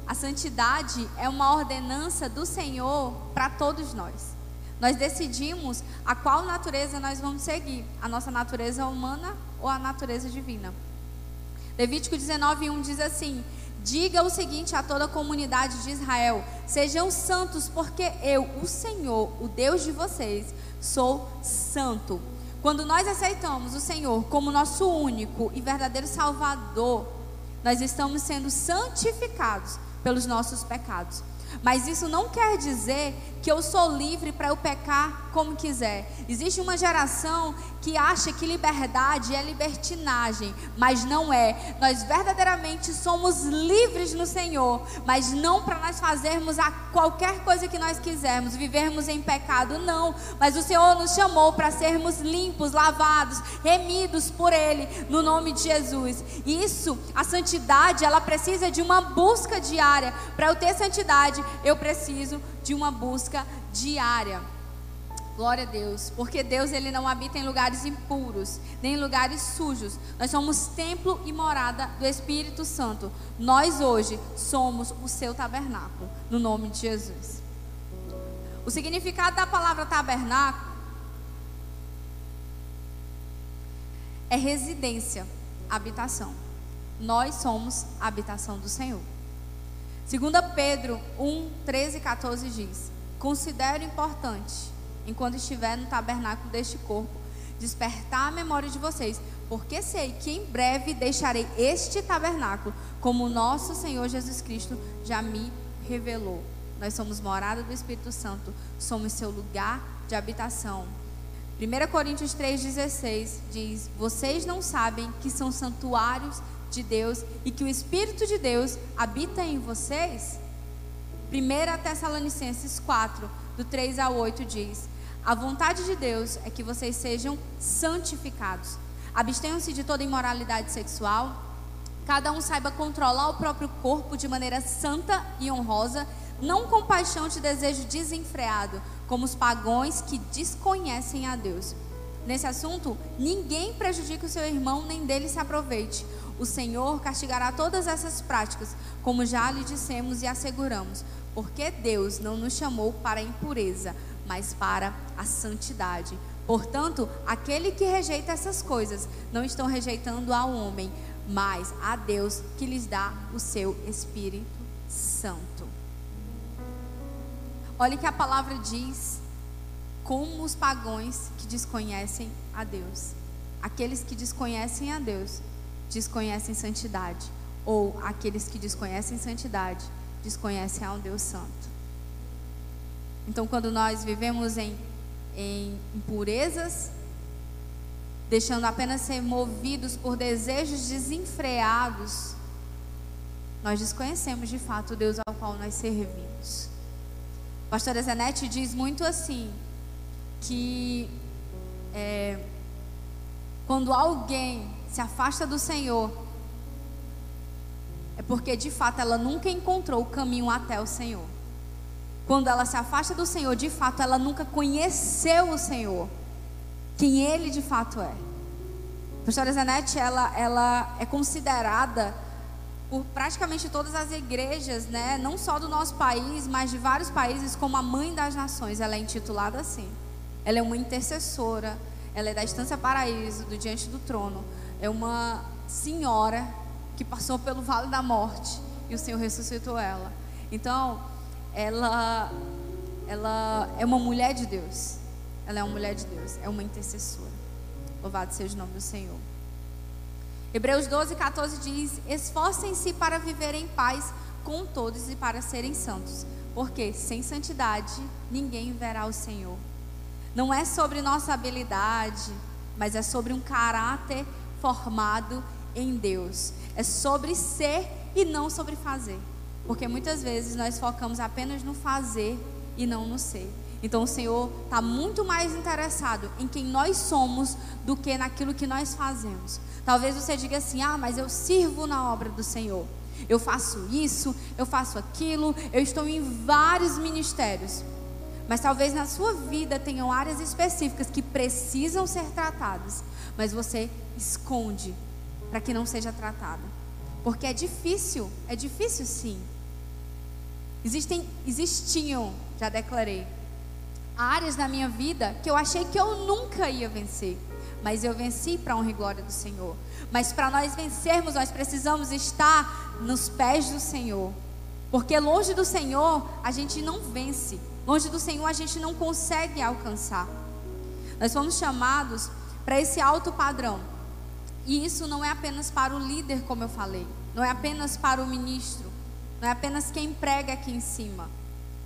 A santidade é uma ordenança do Senhor para todos nós. Nós decidimos a qual natureza nós vamos seguir, a nossa natureza humana ou a natureza divina. Levítico 19:1 diz assim: Diga o seguinte a toda a comunidade de Israel: Sejam santos, porque eu, o Senhor, o Deus de vocês, sou santo. Quando nós aceitamos o Senhor como nosso único e verdadeiro Salvador, nós estamos sendo santificados pelos nossos pecados. Mas isso não quer dizer que eu sou livre para eu pecar como quiser. Existe uma geração que acha que liberdade é libertinagem, mas não é. Nós verdadeiramente somos livres no Senhor, mas não para nós fazermos a qualquer coisa que nós quisermos, vivermos em pecado, não. Mas o Senhor nos chamou para sermos limpos, lavados, remidos por Ele, no nome de Jesus. Isso, a santidade, ela precisa de uma busca diária. Para eu ter santidade, eu preciso de uma busca diária. Glória a Deus, porque Deus ele não habita em lugares impuros, nem em lugares sujos. Nós somos templo e morada do Espírito Santo. Nós hoje somos o seu tabernáculo, no nome de Jesus. O significado da palavra tabernáculo é residência, habitação. Nós somos a habitação do Senhor. 2 Pedro 1, 13 e 14 diz: Considero importante, enquanto estiver no tabernáculo deste corpo, despertar a memória de vocês, porque sei que em breve deixarei este tabernáculo, como o nosso Senhor Jesus Cristo já me revelou. Nós somos morada do Espírito Santo, somos seu lugar de habitação. 1 Coríntios 3,16 diz: Vocês não sabem que são santuários de Deus e que o Espírito de Deus habita em vocês? 1 Tessalonicenses 4, do 3 ao 8 diz: A vontade de Deus é que vocês sejam santificados. Abstenham-se de toda imoralidade sexual. Cada um saiba controlar o próprio corpo de maneira santa e honrosa, não com paixão de desejo desenfreado, como os pagões que desconhecem a Deus. Nesse assunto, ninguém prejudique o seu irmão, nem dele se aproveite. O Senhor castigará todas essas práticas, como já lhe dissemos e asseguramos, porque Deus não nos chamou para a impureza, mas para a santidade. Portanto, aquele que rejeita essas coisas não estão rejeitando ao homem, mas a Deus que lhes dá o seu Espírito Santo. Olha que a palavra diz como os pagões que desconhecem a Deus. Aqueles que desconhecem a Deus desconhecem santidade, ou aqueles que desconhecem santidade desconhecem ao Deus Santo. Então, quando nós vivemos em em impurezas, deixando apenas ser movidos por desejos desenfreados, nós desconhecemos de fato o Deus ao qual nós servimos. Pastora Zenete diz muito assim, que é, quando alguém se afasta do Senhor, é porque de fato ela nunca encontrou o caminho até o Senhor. Quando ela se afasta do Senhor, de fato, ela nunca conheceu o Senhor, quem Ele de fato é. A pastora Zanete, ela, ela é considerada por praticamente todas as igrejas, né, não só do nosso país, mas de vários países, como a mãe das nações. Ela é intitulada assim. Ela é uma intercessora, ela é da Estância Paraíso, do Diante do Trono. É uma senhora que passou pelo vale da morte e o Senhor ressuscitou ela. Então, ela, ela é uma mulher de Deus. Ela é uma mulher de Deus, é uma intercessora. Louvado seja o nome do Senhor. Hebreus 12, 14 diz: Esforcem-se para viver em paz com todos e para serem santos, porque sem santidade ninguém verá o Senhor. Não é sobre nossa habilidade, mas é sobre um caráter formado em Deus. É sobre ser e não sobre fazer. Porque muitas vezes nós focamos apenas no fazer e não no ser. Então o Senhor está muito mais interessado em quem nós somos do que naquilo que nós fazemos. Talvez você diga assim: ah, mas eu sirvo na obra do Senhor. Eu faço isso, eu faço aquilo, eu estou em vários ministérios. Mas talvez na sua vida tenham áreas específicas que precisam ser tratadas, mas você esconde para que não seja tratada. Porque é difícil, é difícil sim. Existem, existiam, já declarei, áreas na minha vida que eu achei que eu nunca ia vencer. Mas eu venci para a honra e glória do Senhor. Mas para nós vencermos, nós precisamos estar nos pés do Senhor. Porque longe do Senhor, a gente não vence. Longe do Senhor, a gente não consegue alcançar. Nós fomos chamados para esse alto padrão. E isso não é apenas para o líder, como eu falei. Não é apenas para o ministro. Não é apenas quem prega aqui em cima.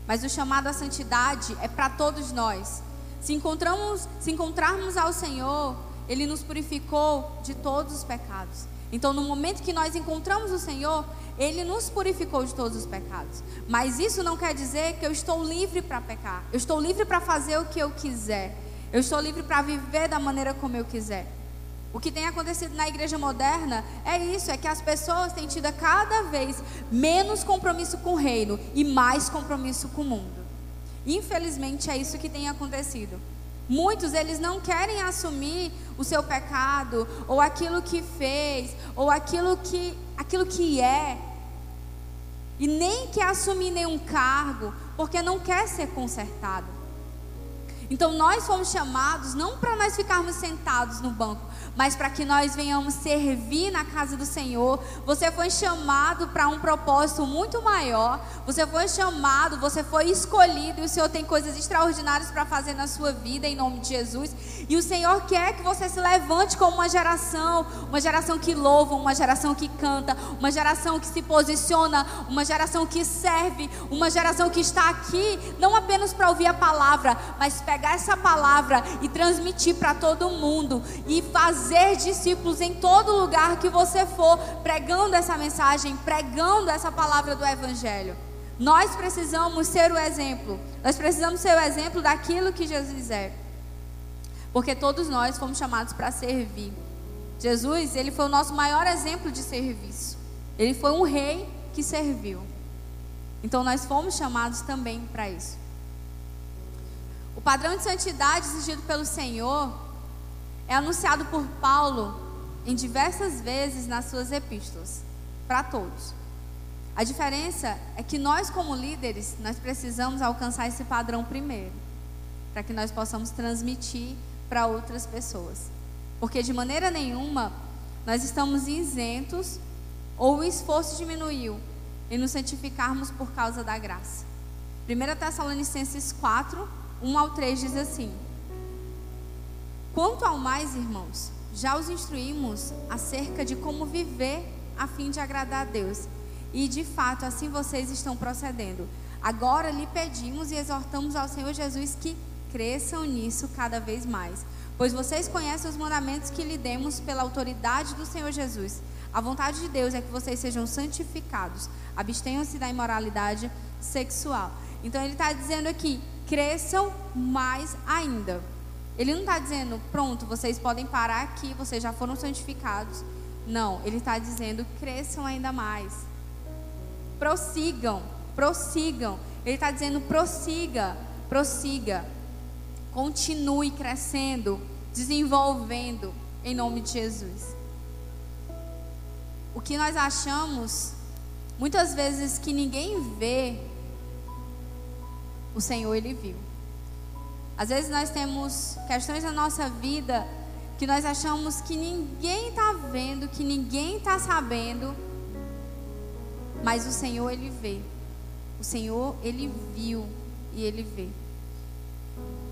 Mas o chamado à santidade é para todos nós. Se encontramos, se encontrarmos ao Senhor, ele nos purificou de todos os pecados. Então, no momento que nós encontramos o Senhor, ele nos purificou de todos os pecados. Mas isso não quer dizer que eu estou livre para pecar. Eu estou livre para fazer o que eu quiser. Eu estou livre para viver da maneira como eu quiser. O que tem acontecido na igreja moderna é isso, é que as pessoas têm tido cada vez menos compromisso com o reino e mais compromisso com o mundo. Infelizmente é isso que tem acontecido. Muitos eles não querem assumir o seu pecado ou aquilo que fez ou aquilo que aquilo que é. E nem quer assumir nenhum cargo porque não quer ser consertado. Então nós fomos chamados não para nós ficarmos sentados no banco, mas para que nós venhamos servir na casa do Senhor. Você foi chamado para um propósito muito maior. Você foi chamado, você foi escolhido e o Senhor tem coisas extraordinárias para fazer na sua vida em nome de Jesus. E o Senhor quer que você se levante como uma geração, uma geração que louva, uma geração que canta, uma geração que se posiciona, uma geração que serve, uma geração que está aqui não apenas para ouvir a palavra, mas pegar essa palavra e transmitir para todo mundo e fazer fazer discípulos em todo lugar que você for, pregando essa mensagem, pregando essa palavra do Evangelho. Nós precisamos ser o exemplo. Nós precisamos ser o exemplo daquilo que Jesus é. Porque todos nós fomos chamados para servir. Jesus, ele foi o nosso maior exemplo de serviço. Ele foi um rei que serviu. Então nós fomos chamados também para isso. O padrão de santidade exigido pelo Senhor é anunciado por Paulo em diversas vezes nas suas epístolas, para todos. A diferença é que nós como líderes, nós precisamos alcançar esse padrão primeiro, para que nós possamos transmitir para outras pessoas. Porque de maneira nenhuma nós estamos isentos ou o esforço diminuiu em nos santificarmos por causa da graça. 1 Tessalonicenses 4, 1 ao 3 diz assim: Quanto ao mais, irmãos, já os instruímos acerca de como viver a fim de agradar a Deus. E de fato, assim vocês estão procedendo. Agora lhe pedimos e exortamos ao Senhor Jesus que cresçam nisso cada vez mais. Pois vocês conhecem os mandamentos que lhe demos pela autoridade do Senhor Jesus. A vontade de Deus é que vocês sejam santificados, abstenham-se da imoralidade sexual. Então ele está dizendo aqui: cresçam mais ainda. Ele não está dizendo, pronto, vocês podem parar aqui, vocês já foram santificados. Não, ele está dizendo, cresçam ainda mais. Prossigam, prossigam. Ele está dizendo, prossiga, prossiga. Continue crescendo, desenvolvendo, em nome de Jesus. O que nós achamos, muitas vezes, que ninguém vê, o Senhor, Ele viu. Às vezes nós temos questões na nossa vida que nós achamos que ninguém está vendo, que ninguém está sabendo, mas o Senhor ele vê. O Senhor ele viu e ele vê.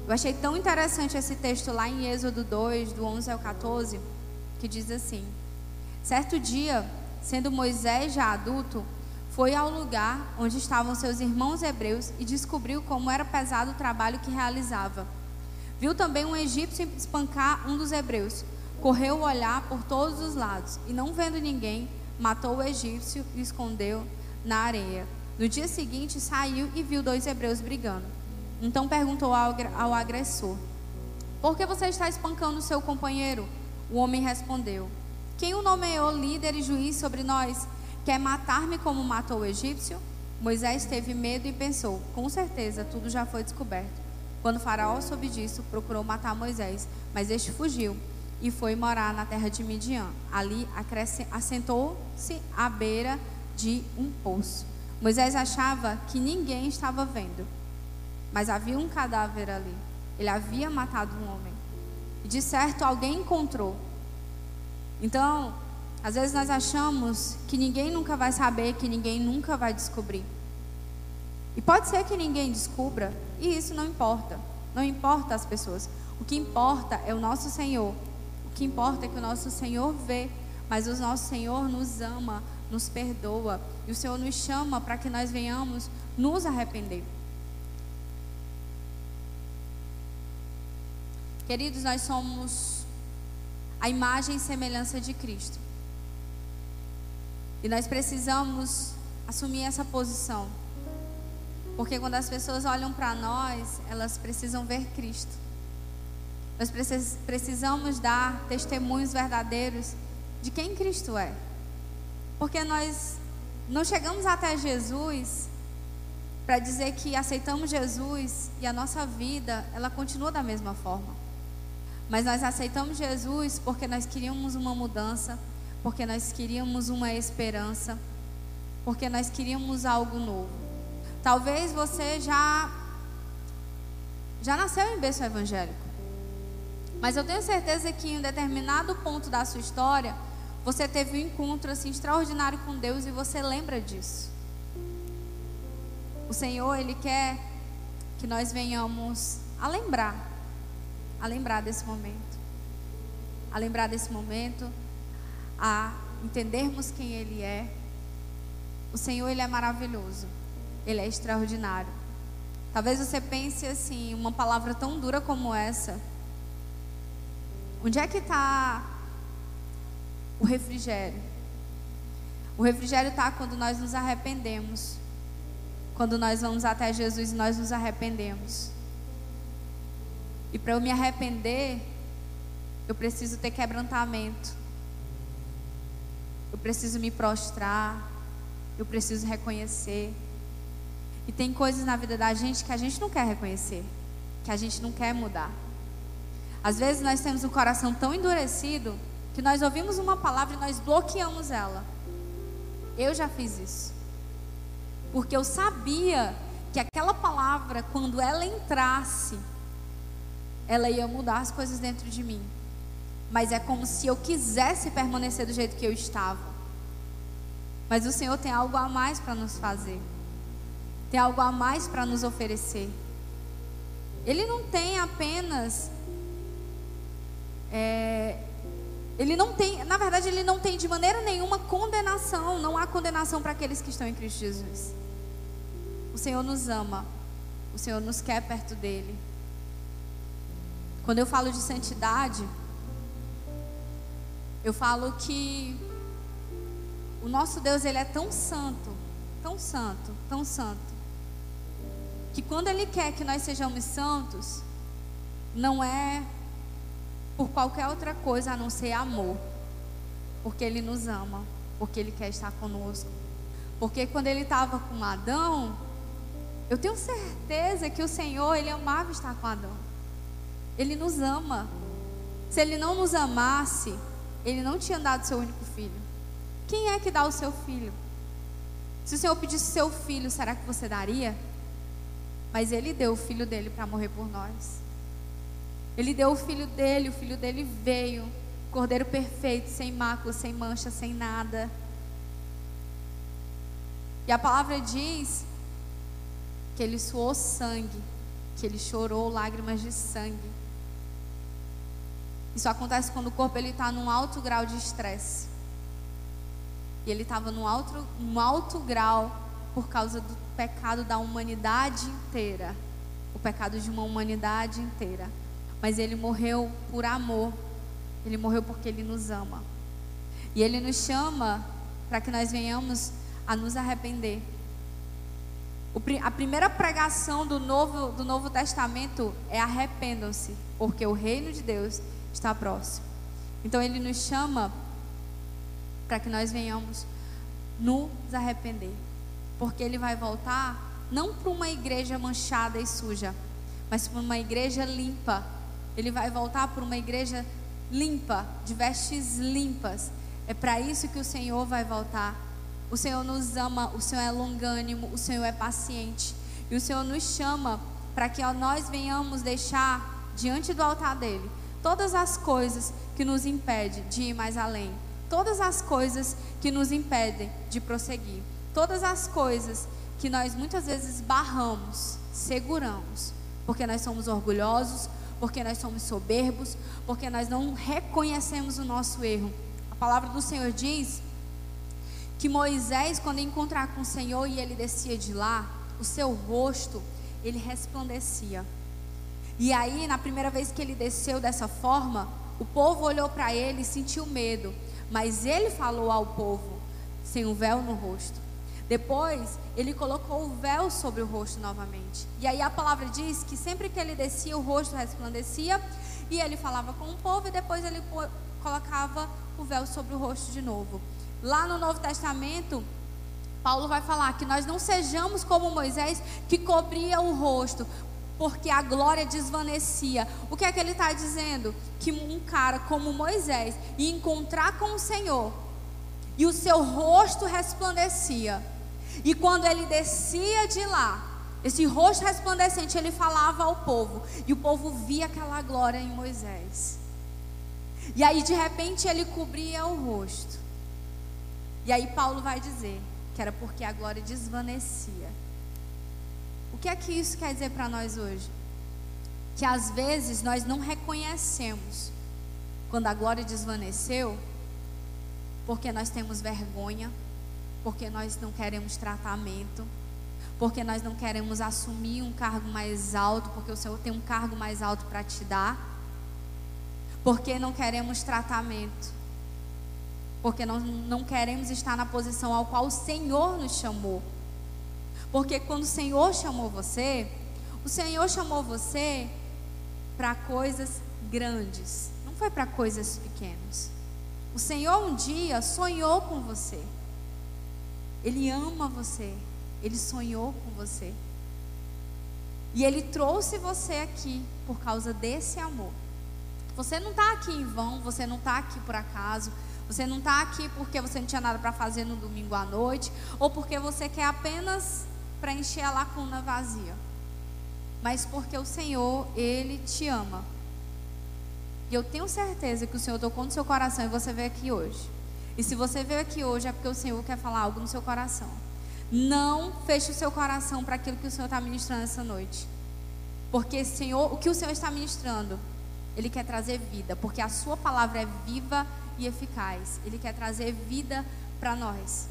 Eu achei tão interessante esse texto lá em Êxodo 2, do 11 ao 14, que diz assim: Certo dia, sendo Moisés já adulto, foi ao lugar onde estavam seus irmãos hebreus e descobriu como era pesado o trabalho que realizava. Viu também um egípcio espancar um dos hebreus. Correu o olhar por todos os lados e, não vendo ninguém, matou o egípcio e escondeu na areia. No dia seguinte, saiu e viu dois hebreus brigando. Então perguntou ao agressor: Por que você está espancando seu companheiro? O homem respondeu: Quem o nomeou líder e juiz sobre nós? Quer matar-me como matou o egípcio? Moisés teve medo e pensou: Com certeza, tudo já foi descoberto. Quando Faraó soube disso, procurou matar Moisés, mas este fugiu e foi morar na terra de Midian. Ali assentou-se à beira de um poço. Moisés achava que ninguém estava vendo, mas havia um cadáver ali. Ele havia matado um homem. E de certo alguém encontrou. Então, às vezes nós achamos que ninguém nunca vai saber, que ninguém nunca vai descobrir. E pode ser que ninguém descubra, e isso não importa. Não importa as pessoas. O que importa é o nosso Senhor. O que importa é que o nosso Senhor vê, mas o nosso Senhor nos ama, nos perdoa, e o Senhor nos chama para que nós venhamos nos arrepender. Queridos, nós somos a imagem e semelhança de Cristo. E nós precisamos assumir essa posição. Porque quando as pessoas olham para nós, elas precisam ver Cristo. Nós precisamos dar testemunhos verdadeiros de quem Cristo é. Porque nós não chegamos até Jesus para dizer que aceitamos Jesus e a nossa vida, ela continua da mesma forma. Mas nós aceitamos Jesus porque nós queríamos uma mudança, porque nós queríamos uma esperança, porque nós queríamos algo novo. Talvez você já já nasceu em berço evangélico. Mas eu tenho certeza que em um determinado ponto da sua história, você teve um encontro assim extraordinário com Deus e você lembra disso. O Senhor, ele quer que nós venhamos a lembrar, a lembrar desse momento. A lembrar desse momento, a entendermos quem ele é. O Senhor, ele é maravilhoso. Ele é extraordinário. Talvez você pense assim, uma palavra tão dura como essa. Onde é que está o refrigério? O refrigério está quando nós nos arrependemos. Quando nós vamos até Jesus e nós nos arrependemos. E para eu me arrepender, eu preciso ter quebrantamento. Eu preciso me prostrar. Eu preciso reconhecer. E tem coisas na vida da gente que a gente não quer reconhecer, que a gente não quer mudar. Às vezes nós temos um coração tão endurecido que nós ouvimos uma palavra e nós bloqueamos ela. Eu já fiz isso. Porque eu sabia que aquela palavra, quando ela entrasse, ela ia mudar as coisas dentro de mim. Mas é como se eu quisesse permanecer do jeito que eu estava. Mas o Senhor tem algo a mais para nos fazer tem algo a mais para nos oferecer. Ele não tem apenas. É, ele não tem, na verdade, ele não tem de maneira nenhuma condenação. Não há condenação para aqueles que estão em Cristo Jesus. O Senhor nos ama. O Senhor nos quer perto dele. Quando eu falo de santidade, eu falo que o nosso Deus ele é tão santo, tão santo, tão santo, que quando Ele quer que nós sejamos santos, não é por qualquer outra coisa a não ser amor, porque Ele nos ama, porque Ele quer estar conosco. Porque quando Ele estava com Adão, eu tenho certeza que o Senhor, Ele amava estar com Adão. Ele nos ama. Se Ele não nos amasse, Ele não tinha dado seu único filho. Quem é que dá o seu filho? Se o Senhor pedisse seu filho, será que você daria? Mas ele deu o filho dele para morrer por nós. Ele deu o filho dele, o filho dele veio, cordeiro perfeito, sem mácula, sem mancha, sem nada. E a palavra diz que ele suou sangue, que ele chorou lágrimas de sangue. Isso acontece quando o corpo ele está num alto grau de estresse. E ele estava num alto, num alto grau por causa do pecado da humanidade inteira. O pecado de uma humanidade inteira. Mas ele morreu por amor. Ele morreu porque ele nos ama. E ele nos chama para que nós venhamos a nos arrepender. A primeira pregação do Novo, do Novo Testamento é arrependam-se, porque o reino de Deus está próximo. Então ele nos chama para que nós venhamos nos arrepender porque ele vai voltar não para uma igreja manchada e suja, mas para uma igreja limpa. Ele vai voltar para uma igreja limpa, de vestes limpas. É para isso que o Senhor vai voltar. O Senhor nos ama, o Senhor é longânimo, o Senhor é paciente. E o Senhor nos chama para que nós venhamos deixar diante do altar dele todas as coisas que nos impedem de ir mais além, todas as coisas que nos impedem de prosseguir todas as coisas que nós muitas vezes barramos, seguramos, porque nós somos orgulhosos, porque nós somos soberbos, porque nós não reconhecemos o nosso erro. A palavra do Senhor diz que Moisés, quando encontrar com o Senhor e ele descia de lá, o seu rosto, ele resplandecia. E aí, na primeira vez que ele desceu dessa forma, o povo olhou para ele e sentiu medo, mas ele falou ao povo sem o um véu no rosto. Depois, ele colocou o véu sobre o rosto novamente. E aí a palavra diz que sempre que ele descia, o rosto resplandecia. E ele falava com o povo e depois ele colocava o véu sobre o rosto de novo. Lá no Novo Testamento, Paulo vai falar que nós não sejamos como Moisés que cobria o rosto, porque a glória desvanecia. O que é que ele está dizendo? Que um cara como Moisés ia encontrar com o Senhor e o seu rosto resplandecia. E quando ele descia de lá, esse rosto resplandecente, ele falava ao povo, e o povo via aquela glória em Moisés. E aí, de repente, ele cobria o rosto. E aí, Paulo vai dizer que era porque a glória desvanecia. O que é que isso quer dizer para nós hoje? Que às vezes nós não reconhecemos quando a glória desvaneceu, porque nós temos vergonha, porque nós não queremos tratamento, porque nós não queremos assumir um cargo mais alto, porque o Senhor tem um cargo mais alto para te dar, porque não queremos tratamento, porque nós não queremos estar na posição ao qual o Senhor nos chamou. Porque quando o Senhor chamou você, o Senhor chamou você para coisas grandes, não foi para coisas pequenas. O Senhor um dia sonhou com você. Ele ama você. Ele sonhou com você. E Ele trouxe você aqui por causa desse amor. Você não está aqui em vão, você não está aqui por acaso, você não está aqui porque você não tinha nada para fazer no domingo à noite, ou porque você quer apenas preencher a lacuna vazia, mas porque o Senhor, Ele te ama. E eu tenho certeza que o Senhor tocou no seu coração e você veio aqui hoje. E se você veio aqui hoje é porque o Senhor quer falar algo no seu coração. Não feche o seu coração para aquilo que o Senhor está ministrando essa noite. Porque Senhor, o que o Senhor está ministrando, Ele quer trazer vida. Porque a Sua palavra é viva e eficaz. Ele quer trazer vida para nós.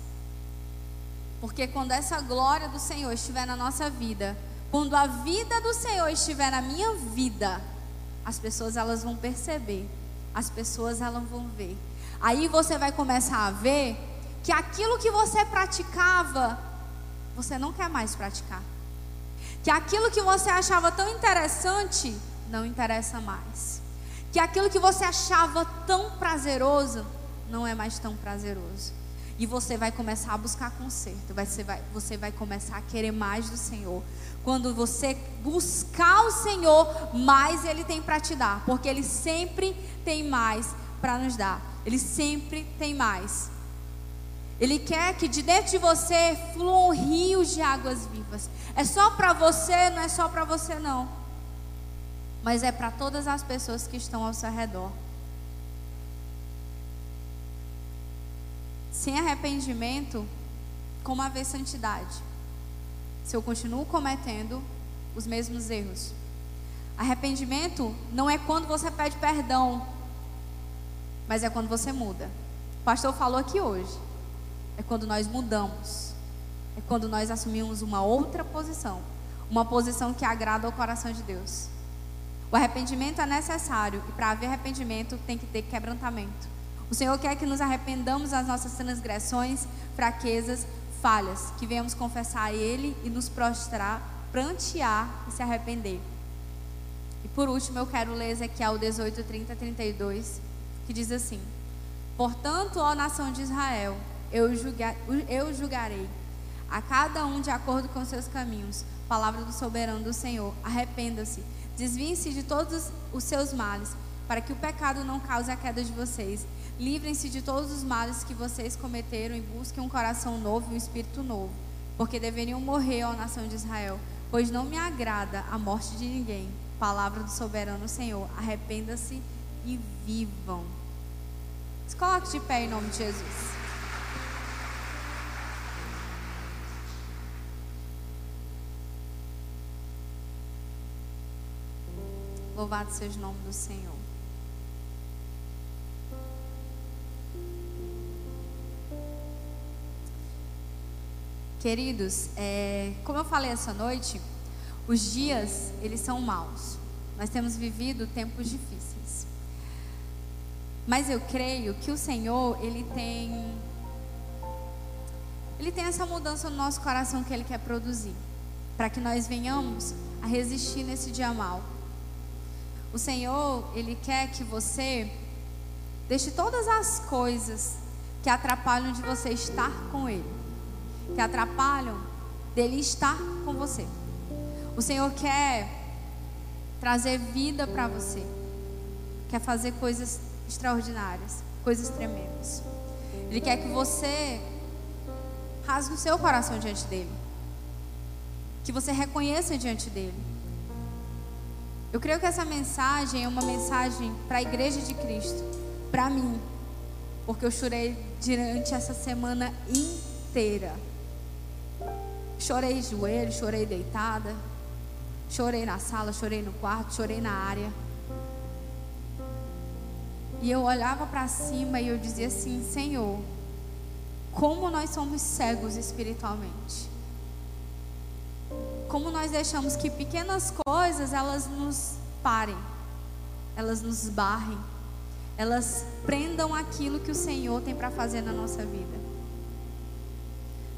Porque quando essa glória do Senhor estiver na nossa vida, quando a vida do Senhor estiver na minha vida, as pessoas elas vão perceber, as pessoas elas vão ver. Aí você vai começar a ver que aquilo que você praticava, você não quer mais praticar. Que aquilo que você achava tão interessante, não interessa mais. Que aquilo que você achava tão prazeroso, não é mais tão prazeroso. E você vai começar a buscar conserto. Você vai, você vai começar a querer mais do Senhor. Quando você buscar o Senhor, mais Ele tem para te dar. Porque Ele sempre tem mais para nos dar. Ele sempre tem mais. Ele quer que de dentro de você fluam rios de águas vivas. É só para você, não é só para você não. Mas é para todas as pessoas que estão ao seu redor. Sem arrependimento, como haver santidade? Se eu continuo cometendo os mesmos erros. Arrependimento não é quando você pede perdão, mas é quando você muda. O pastor falou aqui hoje. É quando nós mudamos. É quando nós assumimos uma outra posição. Uma posição que agrada ao coração de Deus. O arrependimento é necessário. E para haver arrependimento tem que ter quebrantamento. O Senhor quer que nos arrependamos das nossas transgressões, fraquezas, falhas, que venhamos confessar a Ele e nos prostrar, prantear e se arrepender. E por último, eu quero ler Ezequiel 18, 30, 32, que diz assim: Portanto, ó nação de Israel, eu, julga, eu julgarei a cada um de acordo com seus caminhos. Palavra do soberano do Senhor. Arrependa-se, desviem-se de todos os seus males, para que o pecado não cause a queda de vocês. Livrem-se de todos os males que vocês cometeram e busquem um coração novo e um espírito novo, porque deveriam morrer, ó nação de Israel, pois não me agrada a morte de ninguém. Palavra do soberano Senhor. Arrependa-se e vivam. Se coloque de pé em nome de Jesus. Louvado seja o nome do Senhor. Queridos, é, como eu falei essa noite, os dias eles são maus. Nós temos vivido tempos difíceis. Mas eu creio que o Senhor ele tem ele tem essa mudança no nosso coração que ele quer produzir, para que nós venhamos a resistir nesse dia mal. O Senhor, ele quer que você deixe todas as coisas que atrapalham de você estar com ele que atrapalham dele estar com você. O Senhor quer trazer vida para você, quer fazer coisas extraordinárias, coisas tremendas. Ele quer que você rasgue o seu coração diante dele. que você reconheça diante dele. Eu creio que essa mensagem é uma mensagem para a igreja de Cristo, para mim, porque eu chorei durante essa semana inteira. Chorei de joelho, chorei deitada, chorei na sala, chorei no quarto, chorei na área. E eu olhava para cima e eu dizia assim: Senhor, como nós somos cegos espiritualmente. Como nós deixamos que pequenas coisas elas nos parem, elas nos barrem, elas prendam aquilo que o Senhor tem para fazer na nossa vida.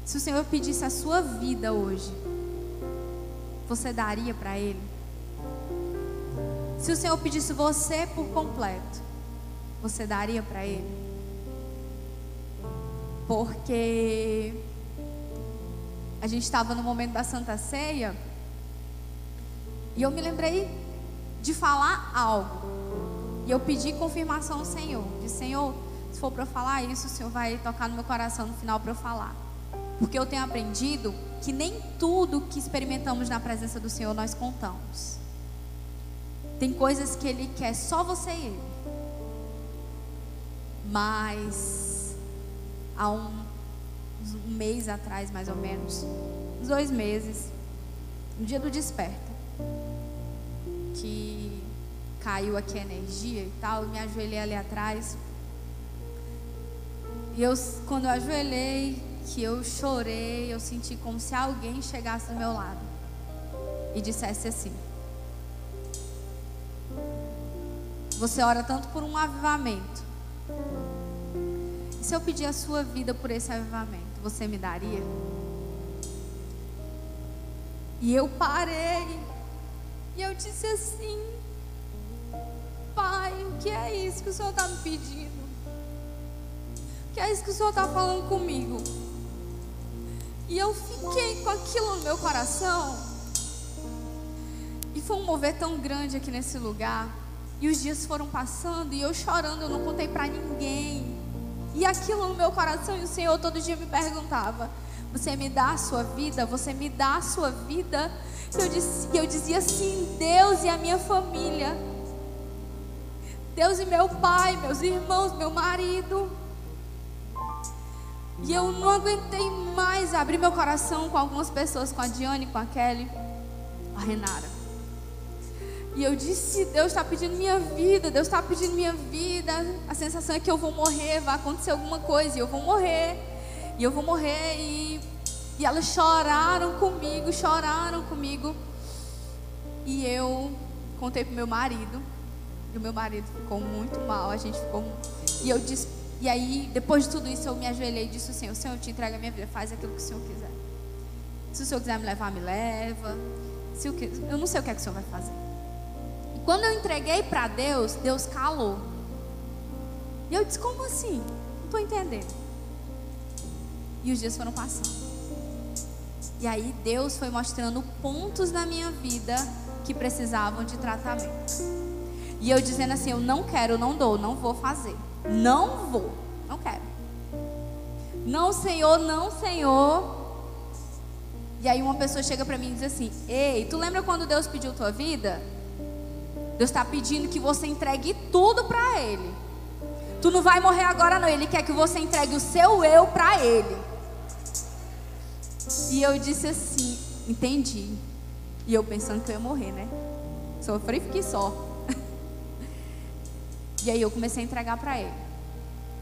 Se o Senhor pedisse a sua vida hoje, você daria para Ele? Se o Senhor pedisse você por completo, você daria para Ele? Porque a gente estava no momento da Santa Ceia e eu me lembrei de falar algo. E eu pedi confirmação ao Senhor. Disse, Senhor, se for para eu falar isso, o Senhor vai tocar no meu coração no final para eu falar. Porque eu tenho aprendido que nem tudo que experimentamos na presença do Senhor nós contamos. Tem coisas que Ele quer só você e Ele. Mas há um, um mês atrás, mais ou menos, uns dois meses, no dia do desperta, que caiu aqui a energia e tal, eu me ajoelhei ali atrás. E eu, quando eu ajoelhei, que eu chorei, eu senti como se alguém chegasse do meu lado e dissesse assim: Você ora tanto por um avivamento. E se eu pedir a sua vida por esse avivamento, você me daria? E eu parei. E eu disse assim: Pai, o que é isso que o Senhor está me pedindo? O que é isso que o Senhor está falando comigo? E eu fiquei com aquilo no meu coração. E foi um mover tão grande aqui nesse lugar. E os dias foram passando e eu chorando, eu não contei para ninguém. E aquilo no meu coração, e o Senhor todo dia me perguntava: Você me dá a sua vida? Você me dá a sua vida? E eu, disse, eu dizia assim: Deus e a minha família. Deus e meu pai, meus irmãos, meu marido. E eu não aguentei mais abrir meu coração com algumas pessoas, com a Diane, com a Kelly, a Renara. E eu disse: Deus está pedindo minha vida, Deus está pedindo minha vida. A sensação é que eu vou morrer, vai acontecer alguma coisa e eu vou morrer. E eu vou morrer. E, e elas choraram comigo, choraram comigo. E eu contei pro meu marido. E o meu marido ficou muito mal. A gente ficou. E eu disse e aí, depois de tudo isso, eu me ajoelhei e disse: Senhor, Senhor, eu te entrego a minha vida, faz aquilo que o Senhor quiser. Se o Senhor quiser me levar, me leva. Se eu, eu não sei o que é que o Senhor vai fazer. E quando eu entreguei para Deus, Deus calou. E eu disse: Como assim? Não estou entendendo. E os dias foram passando. E aí Deus foi mostrando pontos na minha vida que precisavam de tratamento. E eu dizendo assim: Eu não quero, não dou, não vou fazer. Não vou, não quero. Não, Senhor, não, Senhor. E aí uma pessoa chega para mim e diz assim: Ei, tu lembra quando Deus pediu tua vida? Deus está pedindo que você entregue tudo para Ele. Tu não vai morrer agora, não. Ele quer que você entregue o seu eu para Ele. E eu disse assim: Entendi. E eu pensando que eu ia morrer, né? Sofri fiquei só. E aí eu comecei a entregar para ele.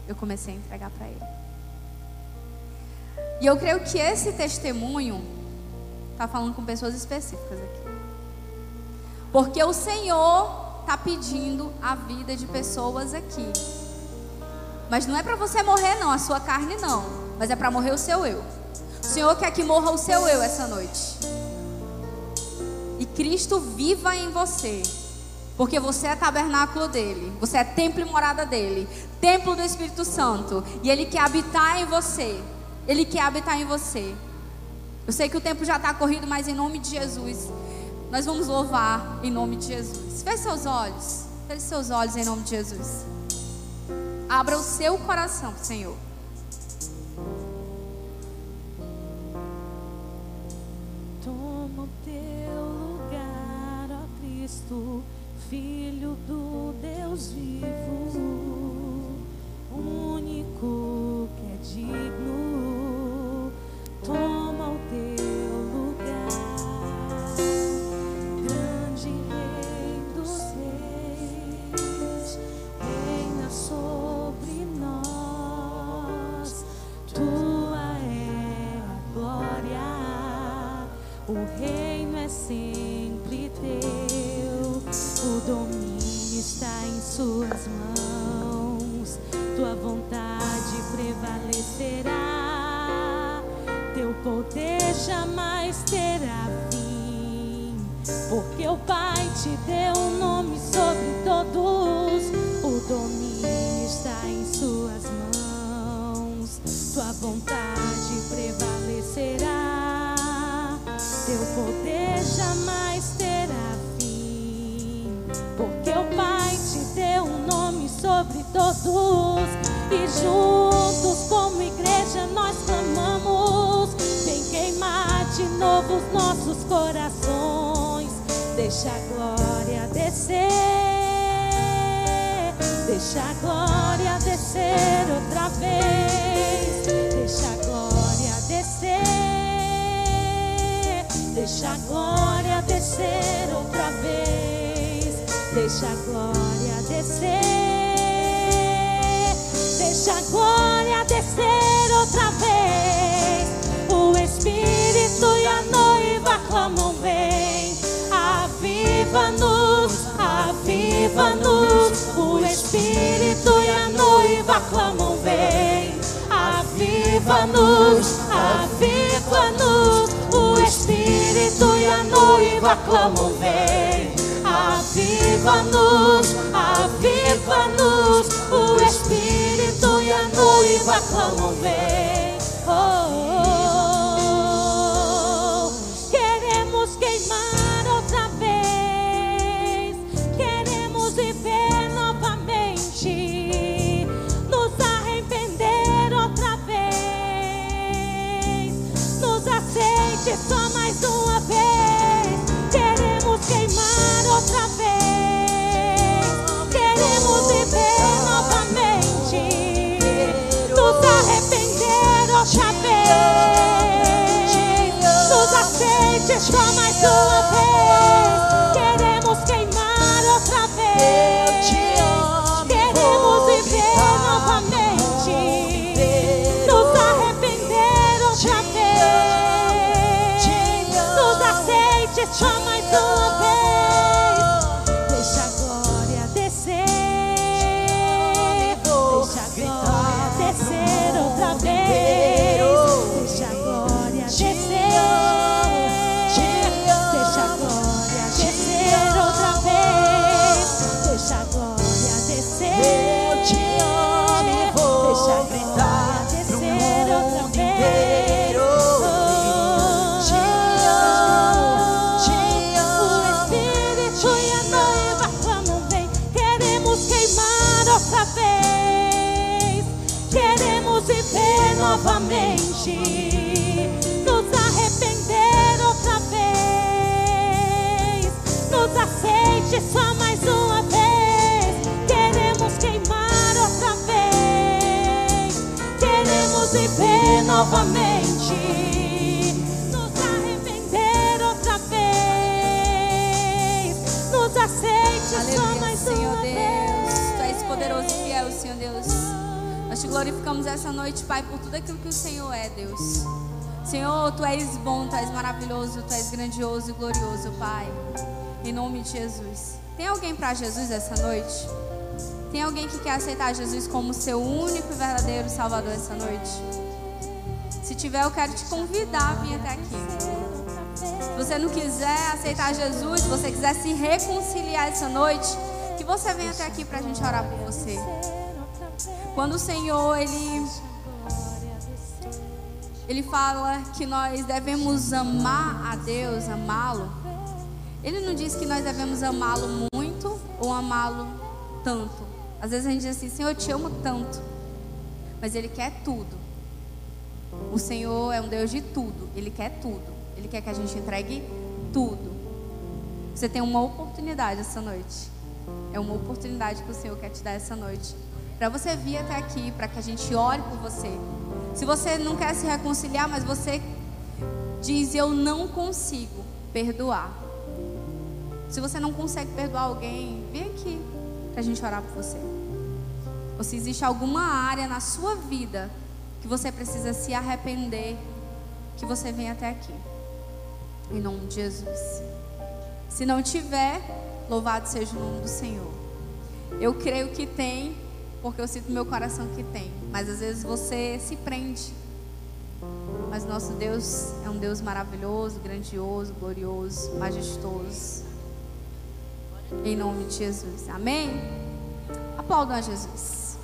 Eu comecei a entregar para ele. E eu creio que esse testemunho está falando com pessoas específicas aqui. Porque o Senhor está pedindo a vida de pessoas aqui. Mas não é para você morrer, não, a sua carne não. Mas é para morrer o seu eu. O Senhor quer que morra o seu eu essa noite. E Cristo viva em você. Porque você é tabernáculo dele, você é templo e morada dele, templo do Espírito Santo, e ele quer habitar em você. Ele quer habitar em você. Eu sei que o tempo já está corrido, mas em nome de Jesus, nós vamos louvar em nome de Jesus. Feche seus olhos, feche seus olhos em nome de Jesus. Abra o seu coração, Senhor. Toma Cristo, Filho do Deus vivo, único que é digno, toma o teu lugar, grande Rei dos Reis, reina sobre nós, tua é a glória, o reino é sempre domínio está em suas mãos, tua vontade prevalecerá, teu poder jamais terá fim, porque o Pai te deu um nome sobre todos, o domínio está em suas mãos, tua vontade prevalecerá, todos, e juntos, como igreja, nós clamamos: vem queimar de novo os nossos corações, deixa a glória descer. Deixa a glória descer outra vez. Deixa a glória descer. Deixa a glória descer outra vez. Deixa a glória descer. Aviva-nos. O Espírito e a noiva clamam: Vem, aviva-nos, aviva-nos. O Espírito e a noiva clamam: Vem, aviva-nos, aviva-nos. O Espírito e a noiva clamam: Vem. Aceite só mais uma vez. Glorificamos essa noite, Pai, por tudo aquilo que o Senhor é, Deus. Senhor, Tu és bom, Tu és maravilhoso, Tu és grandioso e glorioso, Pai. Em nome de Jesus. Tem alguém para Jesus essa noite? Tem alguém que quer aceitar Jesus como seu único e verdadeiro Salvador essa noite? Se tiver, eu quero te convidar a vir até aqui. Se você não quiser aceitar Jesus, se você quiser se reconciliar essa noite, que você venha até aqui para a gente orar por você. Quando o Senhor, Ele, Ele fala que nós devemos amar a Deus, amá-lo, Ele não diz que nós devemos amá-lo muito ou amá-lo tanto. Às vezes a gente diz assim, Senhor, eu te amo tanto. Mas Ele quer tudo. O Senhor é um Deus de tudo. Ele quer tudo. Ele quer que a gente entregue tudo. Você tem uma oportunidade essa noite. É uma oportunidade que o Senhor quer te dar essa noite. Para você vir até aqui, para que a gente ore por você. Se você não quer se reconciliar, mas você diz: Eu não consigo perdoar. Se você não consegue perdoar alguém, vem aqui para a gente orar por você. Ou se existe alguma área na sua vida que você precisa se arrepender, que você venha até aqui. Em nome de Jesus. Se não tiver, louvado seja o nome do Senhor. Eu creio que tem, porque eu sinto meu coração que tem. Mas às vezes você se prende. Mas nosso Deus é um Deus maravilhoso, grandioso, glorioso, majestoso. Em nome de Jesus. Amém? Aplaudam a Jesus.